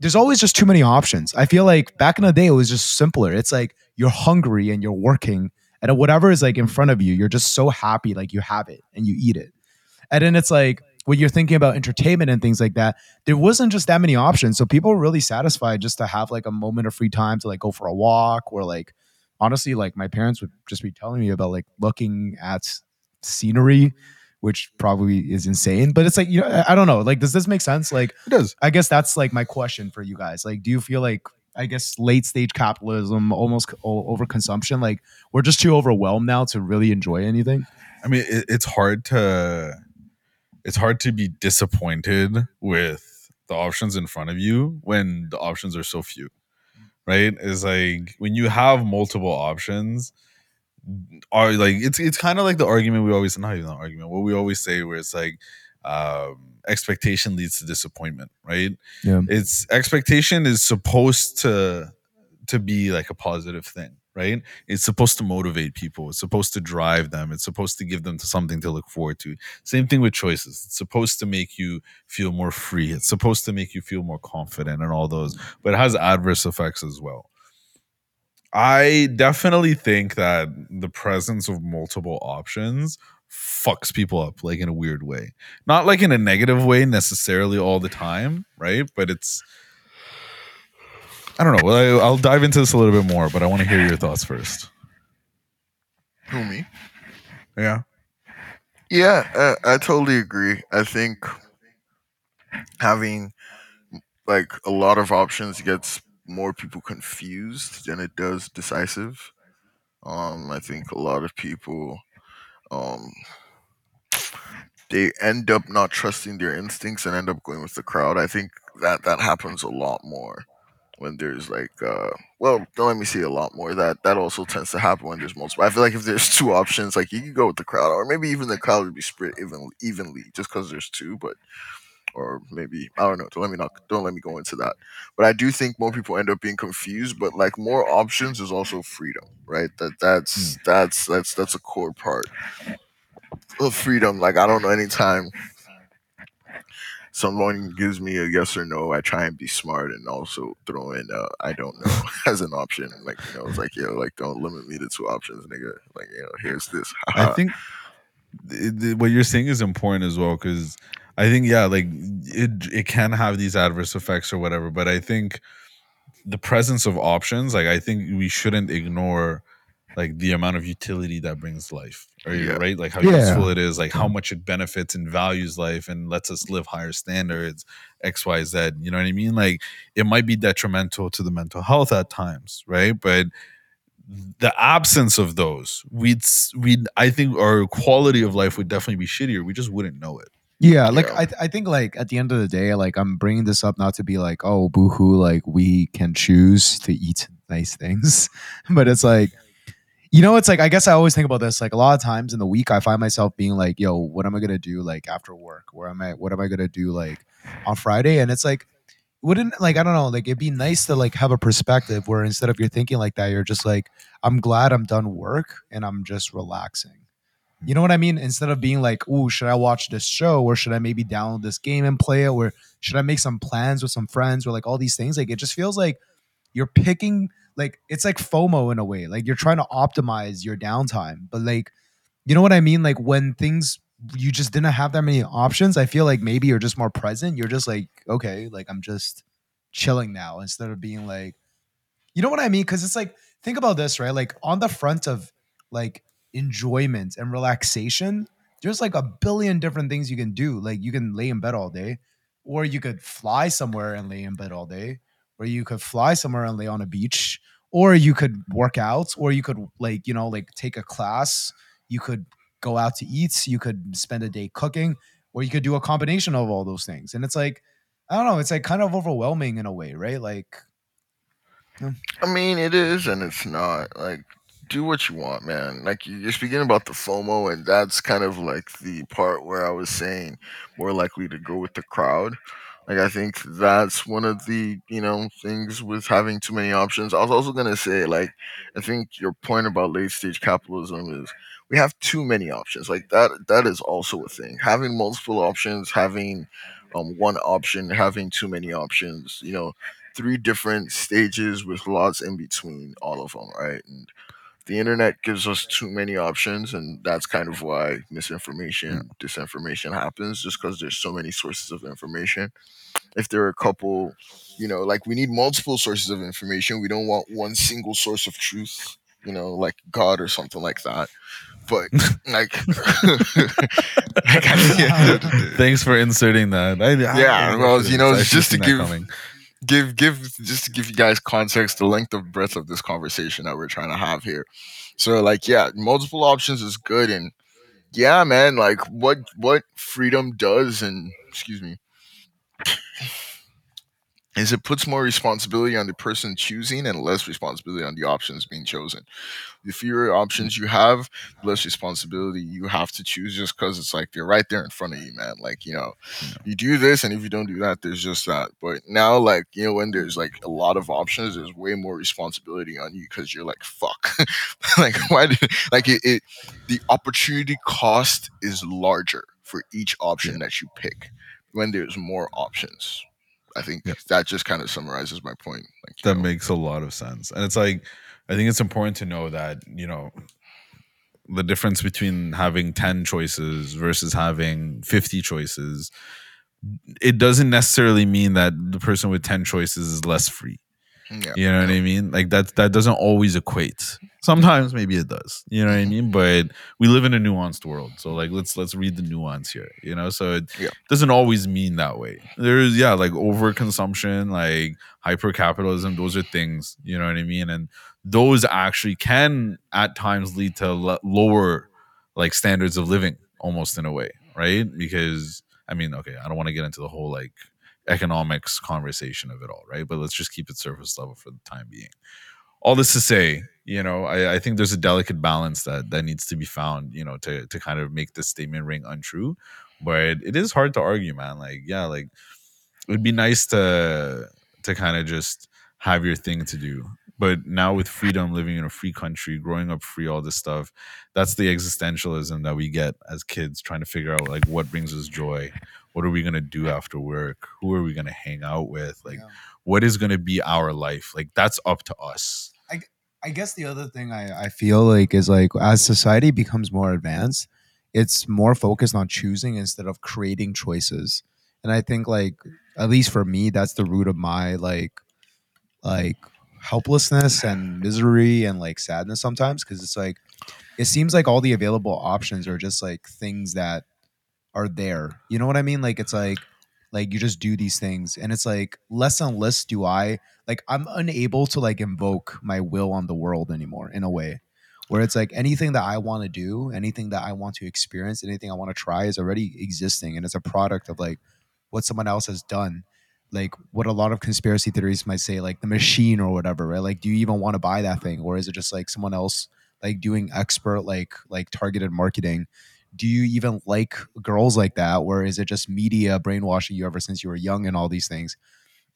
There's always just too many options. I feel like back in the day it was just simpler. It's like you're hungry and you're working, and whatever is like in front of you, you're just so happy like you have it and you eat it. And then it's like when you're thinking about entertainment and things like that, there wasn't just that many options. So people were really satisfied just to have like a moment of free time to like go for a walk or like honestly, like my parents would just be telling me about like looking at scenery, which probably is insane. But it's like, you know, I- don't know. Like, does this make sense? Like, It does. I guess that's like my question for you guys. Like, do you feel like I guess late stage capitalism, almost overconsumption, like we're just too overwhelmed now to really enjoy anything? I mean, it, it's hard to it's hard to be disappointed with the options in front of you when the options are so few. Right? It's like when you have multiple options, are like it's it's kind of like the argument we always not even an argument what we always say where it's like um expectation leads to disappointment right Yeah. it's expectation is supposed to to be like a positive thing right? It's supposed to motivate people. It's supposed to drive them. It's supposed to give them something to look forward to. Same thing with choices. It's supposed to make you feel more free. It's supposed to make you feel more confident and all those but it has adverse effects as well. I definitely think that the presence of multiple options fucks people up like in a weird way. Not like in a negative way necessarily all the time right? But it's I don't know. Well, I, I'll dive into this a little bit more, but I want to hear your thoughts first. Who me? Yeah. Yeah, uh, I totally agree. I think having like a lot of options gets more people confused than it does decisive. Um, I think a lot of people, um, they end up not trusting their instincts and end up going with the crowd. I think that that happens a lot more when there's like, uh, well, don't let me see a lot more. That that also tends to happen when there's multiple. I feel like if there's two options, like you could go with the crowd, or maybe even the crowd would be split even evenly, just because there's two. But or maybe I don't know. Don't let me not don't let me go into that. But I do think more people end up being confused. But like more options is also freedom, right? That that's that's that's that's a core part of freedom. Like I don't know anytime someone gives me a yes or no, I try and be smart and also throw in I don't know as an option. Like you know, it's like yo, like don't limit me to two options, nigga. Like you know, here's this. I think th- th- what you're saying is important as well because I think yeah, like it it can have these adverse effects or whatever, but I think the presence of options, like I think we shouldn't ignore like the amount of utility that brings life, or, Yeah. right? Like how Yeah. useful it is, like how much it benefits and values life and lets us live higher standards, X, Y, Z. You know what I mean? Like it might be detrimental to the mental health at times, right? But the absence of those, we'd we'd I think our quality of life would definitely be shittier. We just wouldn't know it. Yeah, like Yeah. I, I think like at the end of the day, like I'm bringing this up not to be like, oh, boohoo, like we can choose to eat nice things, but it's like, you know, it's like I guess I always think about this. Like a lot of times in the week, I find myself being like, yo, what am I gonna do like after work? Where am I? What am I gonna do like on Friday? And it's like, wouldn't like I don't know, like it'd be nice to like have a perspective where instead of you're thinking like that, you're just like, I'm glad I'm done work and I'm just relaxing. You know what I mean? Instead of being like, "Ooh, should I watch this show, or should I maybe download this game and play it, or should I make some plans with some friends, or like all these things?" Like it just feels like you're picking, like it's like FOMO in a way. Like you're trying to optimize your downtime, but like, you know what I mean? Like when things you just didn't have that many options, I feel like maybe you're just more present. You're just like, okay, like I'm just chilling now instead of being like, you know what I mean? Because it's like, think about this, right? Like on the front of like enjoyment and relaxation, there's like a billion different things you can do. Like you can lay in bed all day, or you could fly somewhere and lay in bed all day, or you could fly somewhere and lay on a beach, or you could work out, or you could like, you know, like take a class, you could go out to eat, you could spend a day cooking, or you could do a combination of all those things. And it's like, I don't know, it's like kind of overwhelming in a way, right? Like I mean, it is and it's not. Like, do what you want, man. Like, you- you're speaking about the FOMO, and that's kind of like the part where I was saying more likely to go with the crowd. Like, I think that's one of the, you know, things with having too many options. I was also to say, like, I think your point about late stage capitalism is we have too many options. Like, that, that is also a thing. Having multiple options, having um, one option, having too many options, you know, three different stages with lots in between all of them, right? And the internet gives us too many options, and that's kind of why misinformation, disinformation happens, just because there's so many sources of information. If there are a couple, you know, like we need multiple sources of information, we don't want one single source of truth, you know, like God or something like that. But like, like the the day- Thanks for inserting that. I, I- Yeah, well, you know, it's just to give- coming. Give give just to give you guys context the length of breadth of this conversation that we're trying to have here. So like yeah multiple options is good and yeah man like what what freedom does and excuse me is it puts more responsibility on the person choosing and less responsibility on the options being chosen. The fewer mm. options you have, the less responsibility you have to choose just because it's like they're right there in front of you, man. Like, you know, you do this and if you don't do that, there's just that. But now, like, you know, when there's like a lot of options, there's way more responsibility on you because you're like, fuck. like, why did, like, it, it, the opportunity cost is larger for each option that you pick when there's more options. I think that just kind of summarizes my point. Like, that know, makes a lot of sense and it's like i think it's important to know that you know the difference between having 10 choices versus having 50 choices it doesn't necessarily mean that the person with 10 choices is less free yeah, you know what i mean? Like that that doesn't always equate. Sometimes maybe it does. You know what i mean? But we live in a nuanced world. So like let's let's read the nuance here you know? So it Yeah. doesn't always mean that way. There's yeah like overconsumption like hyper capitalism those are things you know what i mean? And those actually can at times lead to l- lower like standards of living almost in a way right? Because i mean okay i don't want to get into the whole like economics conversation of it all right? But let's just keep it surface level for the time being. All this to say you know I, I think there's a delicate balance that that needs to be found you know to to kind of make this statement ring untrue. But it is hard to argue man. Like yeah like it would be nice to to kind of just have your thing to do. But now with freedom living in a free country growing up free all this stuff that's the existentialism that we get as kids trying to figure out like what brings us joy what are we going to do after work who are we going to hang out with like Yeah. what is going to be our life like that's up to us I guess the other thing I, I feel like is like as society becomes more advanced, it's more focused on choosing instead of creating choices. And I think like at least for me, that's the root of my like like helplessness and misery and like sadness sometimes because it's like it seems like all the available options are just like things that are there. You know what I mean? Like it's like like you just do these things and it's like less and less do I like I'm unable to like invoke my will on the world anymore in a way where it's like anything that I want to do, anything that I want to experience, anything I want to try is already existing and it's a product of like what someone else has done. Like what a lot of conspiracy theories might say, like the machine or whatever, right? Like, do you even want to buy that thing, or is it just like someone else like doing expert like like targeted marketing? Do you even like girls like that, or is it just media brainwashing you ever since you were young and all these things?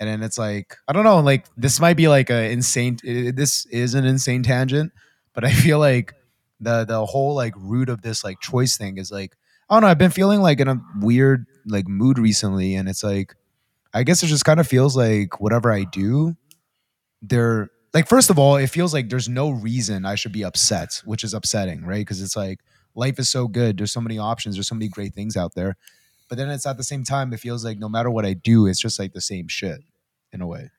and then it's like I don't know, like this might be like a insane. i- This is an insane tangent, but I feel like the the whole like root of this like choice thing is like I don't know. I've been feeling like in a weird like mood recently, and it's like I guess it just kind of feels like whatever I do, there. Like first of all, it feels like there's no reason I should be upset, which is upsetting, right? Because it's like life is so good. There's so many options. There's so many great things out there. But then it's at the same time, it feels like no matter what I do, it's just like the same shit in a way.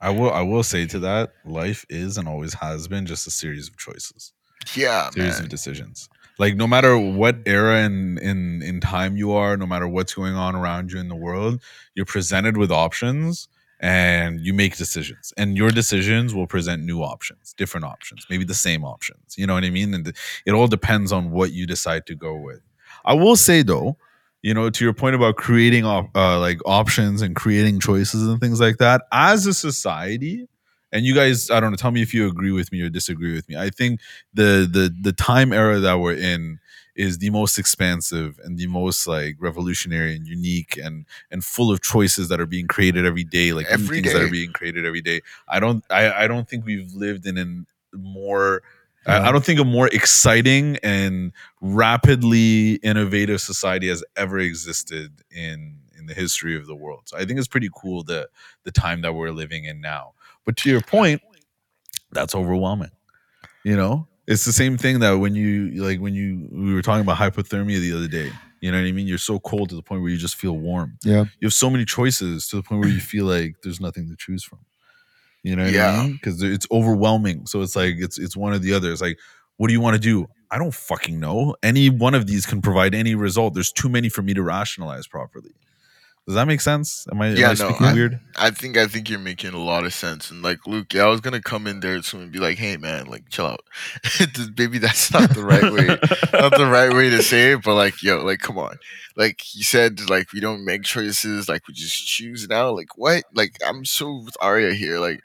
i will i will say to that life is and always has been just a series of choices yeah, series man. of decisions. Like no matter what era in in in time you are, no matter what's going on around you in the world, you're presented with options and you make decisions. And your decisions will present new options, different options, maybe the same options. You know what I mean? And it all depends on what you decide to go with. I will say though, you know, to your point about creating op- uh, like options and creating choices and things like that, as a society, and you guys, I don't know, tell me if you agree with me or disagree with me. I think the the the time era that we're in is the most expansive and the most like revolutionary and unique and and full of choices that are being created every day like Every things that are being created every day i don't i i don't think we've lived in an more I- Yeah. I don't think a more exciting and rapidly innovative society has ever existed in in the history of the world. So I think it's pretty cool the the time that we're living in now. But to your point, that's overwhelming. You know, it's the same thing that when you like when you we were talking about hypothermia the other day. You know what I mean? You're so cold to the point where you just feel warm. Yeah. You have so many choices to the point where you feel like there's nothing to choose from. You know what Yeah. I mean? Because it's overwhelming. So it's like it's it's one or the other. It's like, what do you want to do? I don't fucking know. Any one of these can provide any result. There's too many for me to rationalize properly. Does that make sense? Am I, am Yeah, I no, speaking I- weird? I think I think you're making a lot of sense. And like Luke, yeah, I was gonna come in there soon and be like, "Hey, man, like chill out." Maybe that's not the right way, not the right way to say it. But like, yo, like, come on. Like you said, like we don't make choices, like we just choose now. Like what? Like I'm so with Arya here. Like,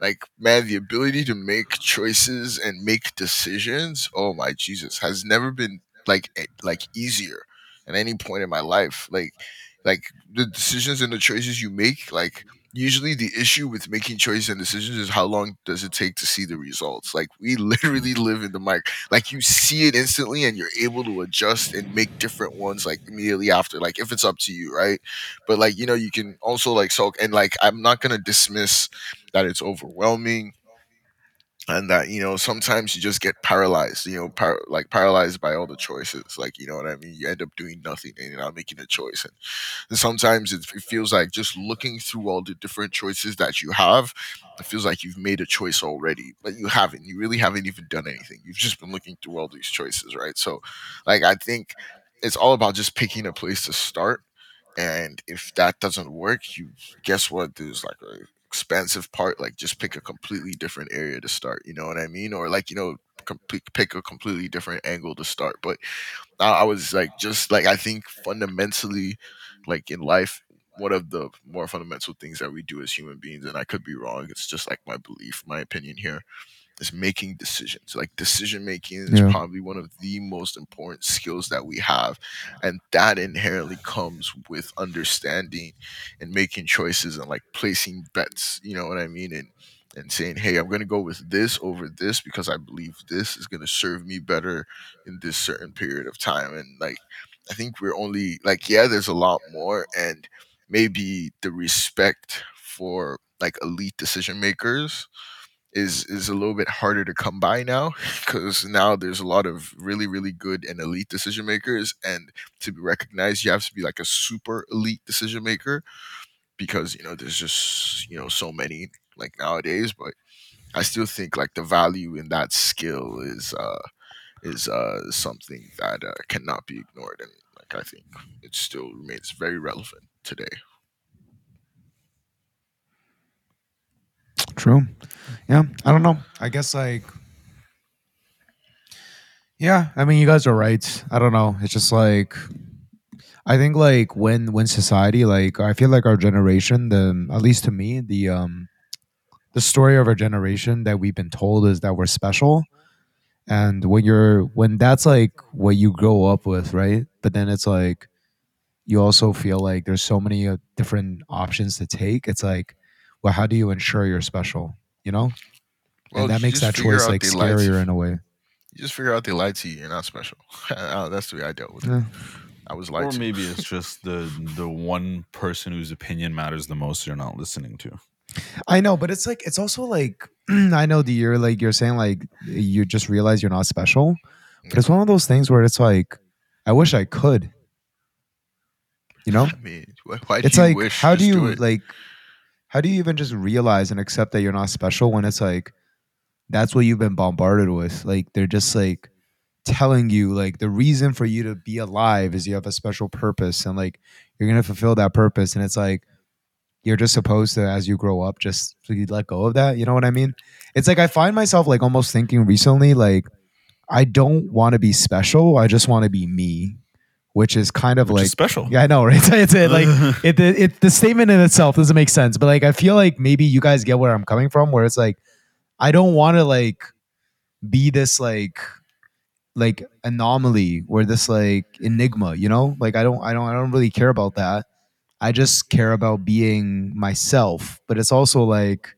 like man, the ability to make choices and make decisions. Oh my Jesus, has never been like like easier at any point in my life. Like, like the decisions and the choices you make, like usually the issue with making choices and decisions is how long does it take to see the results? Like we literally mm-hmm. live in the mic. Like you see it instantly and you're able to adjust and make different ones like immediately after like if it's up to you right? But like you know you can also like so and like i'm not gonna dismiss that it's overwhelming and that you know sometimes you just get paralyzed you know par- like paralyzed by all the choices like you know what i mean? You end up doing nothing and you're not making a choice and, and sometimes it, it feels like just looking through all the different choices that you have it feels like you've made a choice already but you haven't you really haven't even done anything. You've just been looking through all these choices right? So like i think it's all about just picking a place to start and if that doesn't work you guess what? There's like a expensive part like just pick a completely different area to start you know what i mean? Or like you know com- pick- a completely different angle to start. But I was like just like i think fundamentally like in life one of the more fundamental things that we do as human beings and i could be wrong it's just like my belief my opinion here is making decisions like decision making is Yeah. probably one of the most important skills that we have and that inherently comes with understanding and making choices and like placing bets you know what i mean and and saying hey i'm going to go with this over this because i believe this is going to serve me better in this certain period of time and like i think we're only like yeah there's a lot more and maybe the respect for like elite decision makers is is a little bit harder to come by now because now there's a lot of really really good and elite decision makers and to be recognized you have to be like a super elite decision maker because you know there's just you know so many like nowadays but i still think like the value in that skill is uh is uh something that uh, cannot be ignored and like i think it still remains very relevant today True. Yeah. I don't know. I guess like Yeah, I mean you guys are right. I don't know. It's just like I think like when when society like I feel like our generation, the at least to me, the um the story of our generation that we've been told is that we're special. And when you're when that's like what you grow up with, right? But then it's like you also feel like there's so many uh, different options to take. It's like, well, how do you ensure you're special? You know? Well, and that makes that choice like they scarier you. in a way. you just figure out they lied to you you're not special that's the way i dealt with it Yeah. i was lied Or to maybe it's just the the one person whose opinion matters the most you're not listening to. I know, but it's like it's also like I know the you're like you're saying like you just realize you're not special, but it's mm-hmm. one of those things where it's like I wish I could. You know, I mean, wh- why do it's you like wish? how do you it. like how do you even just realize and accept that you're not special when it's like that's what you've been bombarded with? Like they're just like telling you like the reason for you to be alive is you have a special purpose and like you're gonna fulfill that purpose and it's like you're just supposed to as you grow up just let go of that you know what i mean? It's like i find myself like almost thinking recently like i don't want to be special i just want to be me which is kind of Which like special. yeah i know right? It's, it, like it, it, it the statement in itself doesn't make sense but like i feel like maybe you guys get where i'm coming from where it's like i don't want to like be this like like anomaly or this like enigma you know? Like i don't i don't i don't really care about that. I just care about being myself but it's also like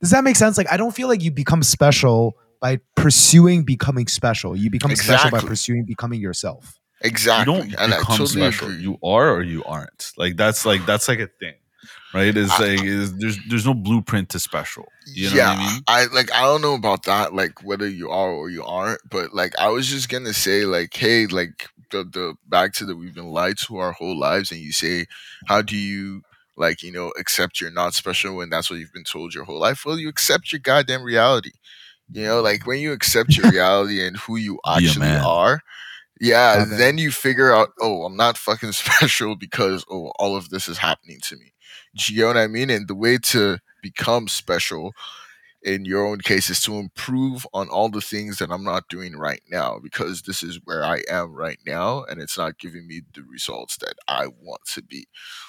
does that make sense? Like i don't feel like you become special by pursuing becoming special. You become special by pursuing becoming yourself you exactly, don't and become special. agree. You are or you aren't. Like that's like that's like a thing, right? Is I- like is, there's there's no blueprint to special. You know yeah, what I mean? I like I don't know about that, like whether you are or you aren't, but like I was just gonna say, like, hey, like the the back to the we've been lied to our whole lives, and you say, how do you like you know accept you're not special when that's what you've been told your whole life? Well, you accept your goddamn reality. You know, like when you accept your reality and who you actually man. are, Yeah, Okay. then you figure out, oh, I'm not fucking special because oh, all of this is happening to me. Do you know what I mean? And the way to become special in your own case is to improve on all the things that I'm not doing right now because this is where I am right now and it's not giving me the results that I want to be.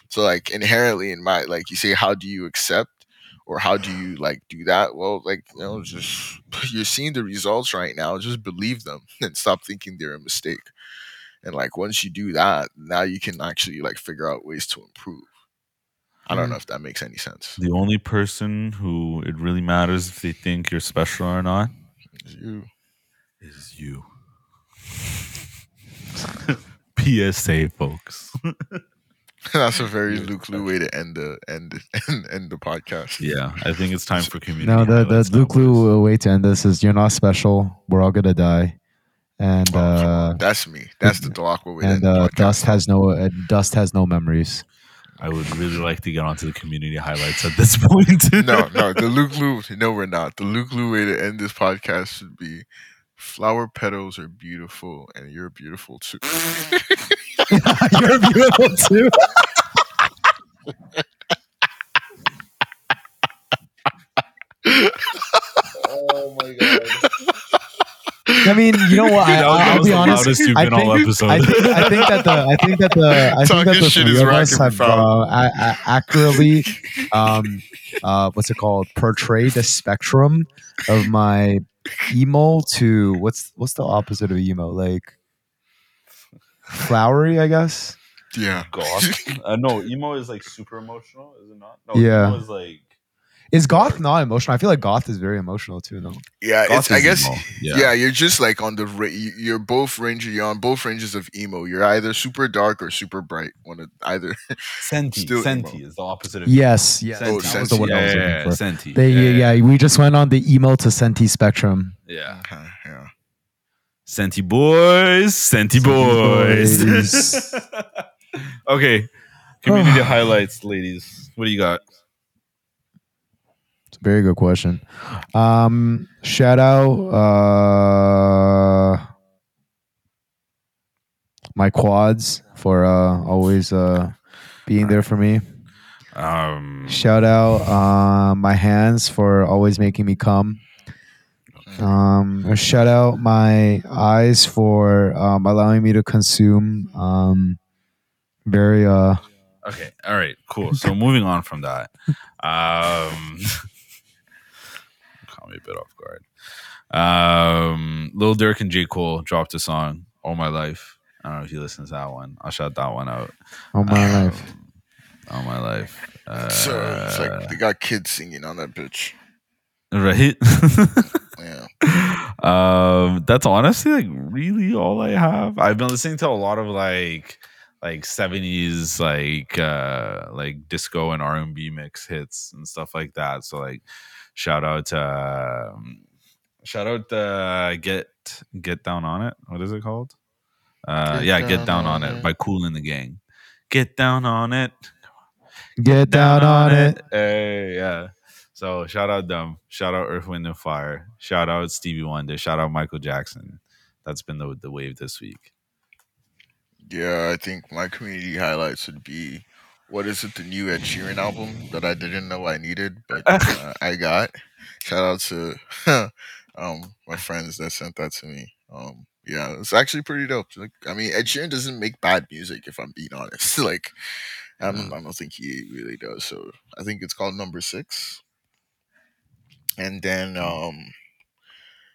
So like inherently in my like you say how do you accept or how do you like do that? Well, like you know, just you're seeing the results right now. Just believe them and stop thinking they're a mistake. And like once you do that, now you can actually like figure out ways to improve. I don't hmm. know if that makes any sense. The only person who it really matters if they think you're special or not It's you. is you. PSA, folks. That's a very Luke Lou way to end the end end, end the podcast. Yeah, I think it's time for community. No, the the Luke boys. Lou way to end this is you're not special. We're all gonna die, and Oh, uh. That's me. That's the Delacqua way to and end uh, podcast. dust has no uh, dust has no memories. I would really like to get onto the community highlights at this point. no, no, the Luke Lou. No, we're not. The Luke Lou way to end this podcast should be flower petals are beautiful and you're beautiful too. you're beautiful too. oh my god. I mean, you know what? I, That was- that I'll be honest. I been all think. I think I think that the I think that the I think Talking that the shit three is of us have uh, a- a- accurately um uh what's it called portrayed the spectrum of my emo to what's what's the opposite of emo like flowery I guess Yeah. goth. Uh, no, emo is like super emotional, is it not? No, Yeah. emo is like is goth not emotional I feel like goth is very emotional too though Yeah, goth it's, I guess emo. yeah. you're just like on the ra- you- you're both range you're on both ranges of emo. You're either super dark or super bright. One of either Senti. Still Senti emo. is the opposite of yes yes Oh, that was the word yeah, I was yeah, yeah. Senti. They, yeah, yeah, we just went on the emo to senti spectrum. yeah. Okay, yeah. Senti boys, Senti boys. boys. okay, community highlights, ladies. What do you got? Very good question. Um, shout out uh, my quads for uh, always uh, being there for me. Um, Shout out uh, my hands for always making me come. Um, shout out my eyes for um, allowing me to consume um, very uh, okay, all right, cool. So moving on from that, um, caught me a bit off guard. Um, Lil Durk and J Cole dropped a song, "All My Life." I don't know if you listen to that one. I'll shout that one out. all my Um, life. All my life. Uh, So it's like they got kids singing on that bitch. right. Yeah. um that's honestly like really all i have i've been listening to a lot of like like 70s like uh like disco and r&b mix hits and stuff like that so like shout out to um, shout out uh get get down on it what is it called uh Get yeah Down get down on on it It. by Kool and the Gang get down on it Get down on it. Hey, yeah. So shout out them. Shout out Earth, Wind and Fire. Shout out Stevie Wonder. Shout out Michael Jackson. That's been the the wave this week. Yeah, I think my community highlights would be what is it, the new Ed Sheeran album that I didn't know I needed, but uh, I got. Shout out to um my friends that sent that to me. Um yeah, it's actually pretty dope. Like, I mean, Ed Sheeran doesn't make bad music if I'm being honest. like I don't, I don't think he really does. So I think it's called Number Six. And then um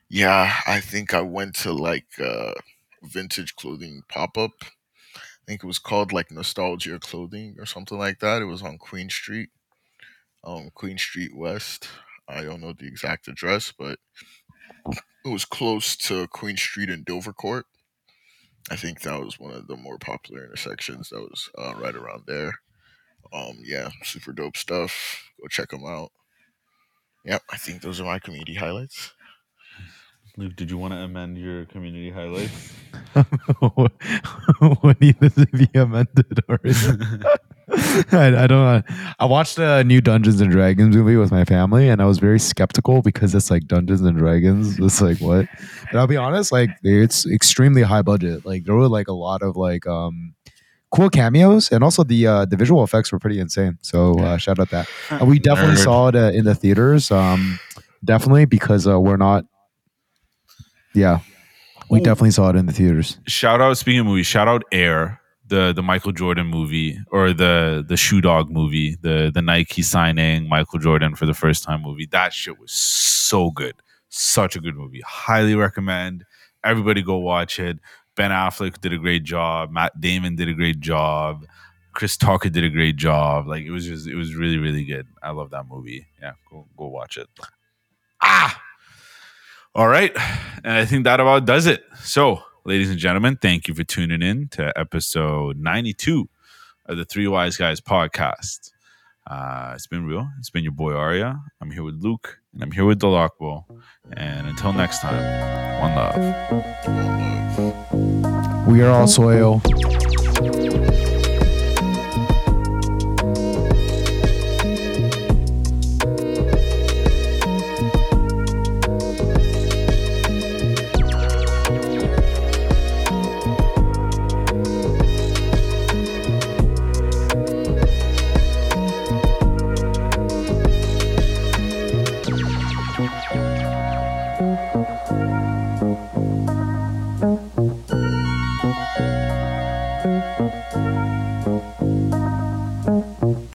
yeah, I think I went to like uh vintage clothing pop up. I think it was called like Nostalgia Clothing or something like that. It was on Queen Street, um, Queen Street West. I don't know the exact address, but it was close to Queen Street and Dovercourt. I think that was one of the more popular intersections. That was uh, right around there. Um, yeah, super dope stuff. Go check them out. Yep, I think those are my community highlights. Luke, did you want to amend your community highlights? What needed to be amended or? I, I don't know. I watched a new Dungeons and Dragons movie with my family, and I was very skeptical because it's like Dungeons and Dragons. It's like what? But I'll be honest, like it's extremely high budget. Like there were like a lot of like um cool cameos, and also the uh, the visual effects were pretty insane. So uh, shout out that. And we definitely Nerd. saw it uh, in the theaters. Um, definitely because uh, we're not. Yeah, we Ooh. definitely saw it in the theaters. shout out speaking of movies shout out air the the michael jordan movie or the the shoe dog movie the the nike signing michael jordan for the first time movie. That shit was so good. Such a good movie. Highly recommend. Everybody go watch it. Ben affleck did a great job. Matt damon did a great job. Chris tucker did a great job. Like it was just it was really really good. I love that movie. Yeah go go watch it. Ah all right. And I think that about does it. So, ladies and gentlemen, thank you for tuning in to episode 92 of the Three Wise Guys podcast. Uh, it's been real. It's been your boy Aria. I'm here with Luke and I'm here with Delacqua. And until next time, one love. We are all soil.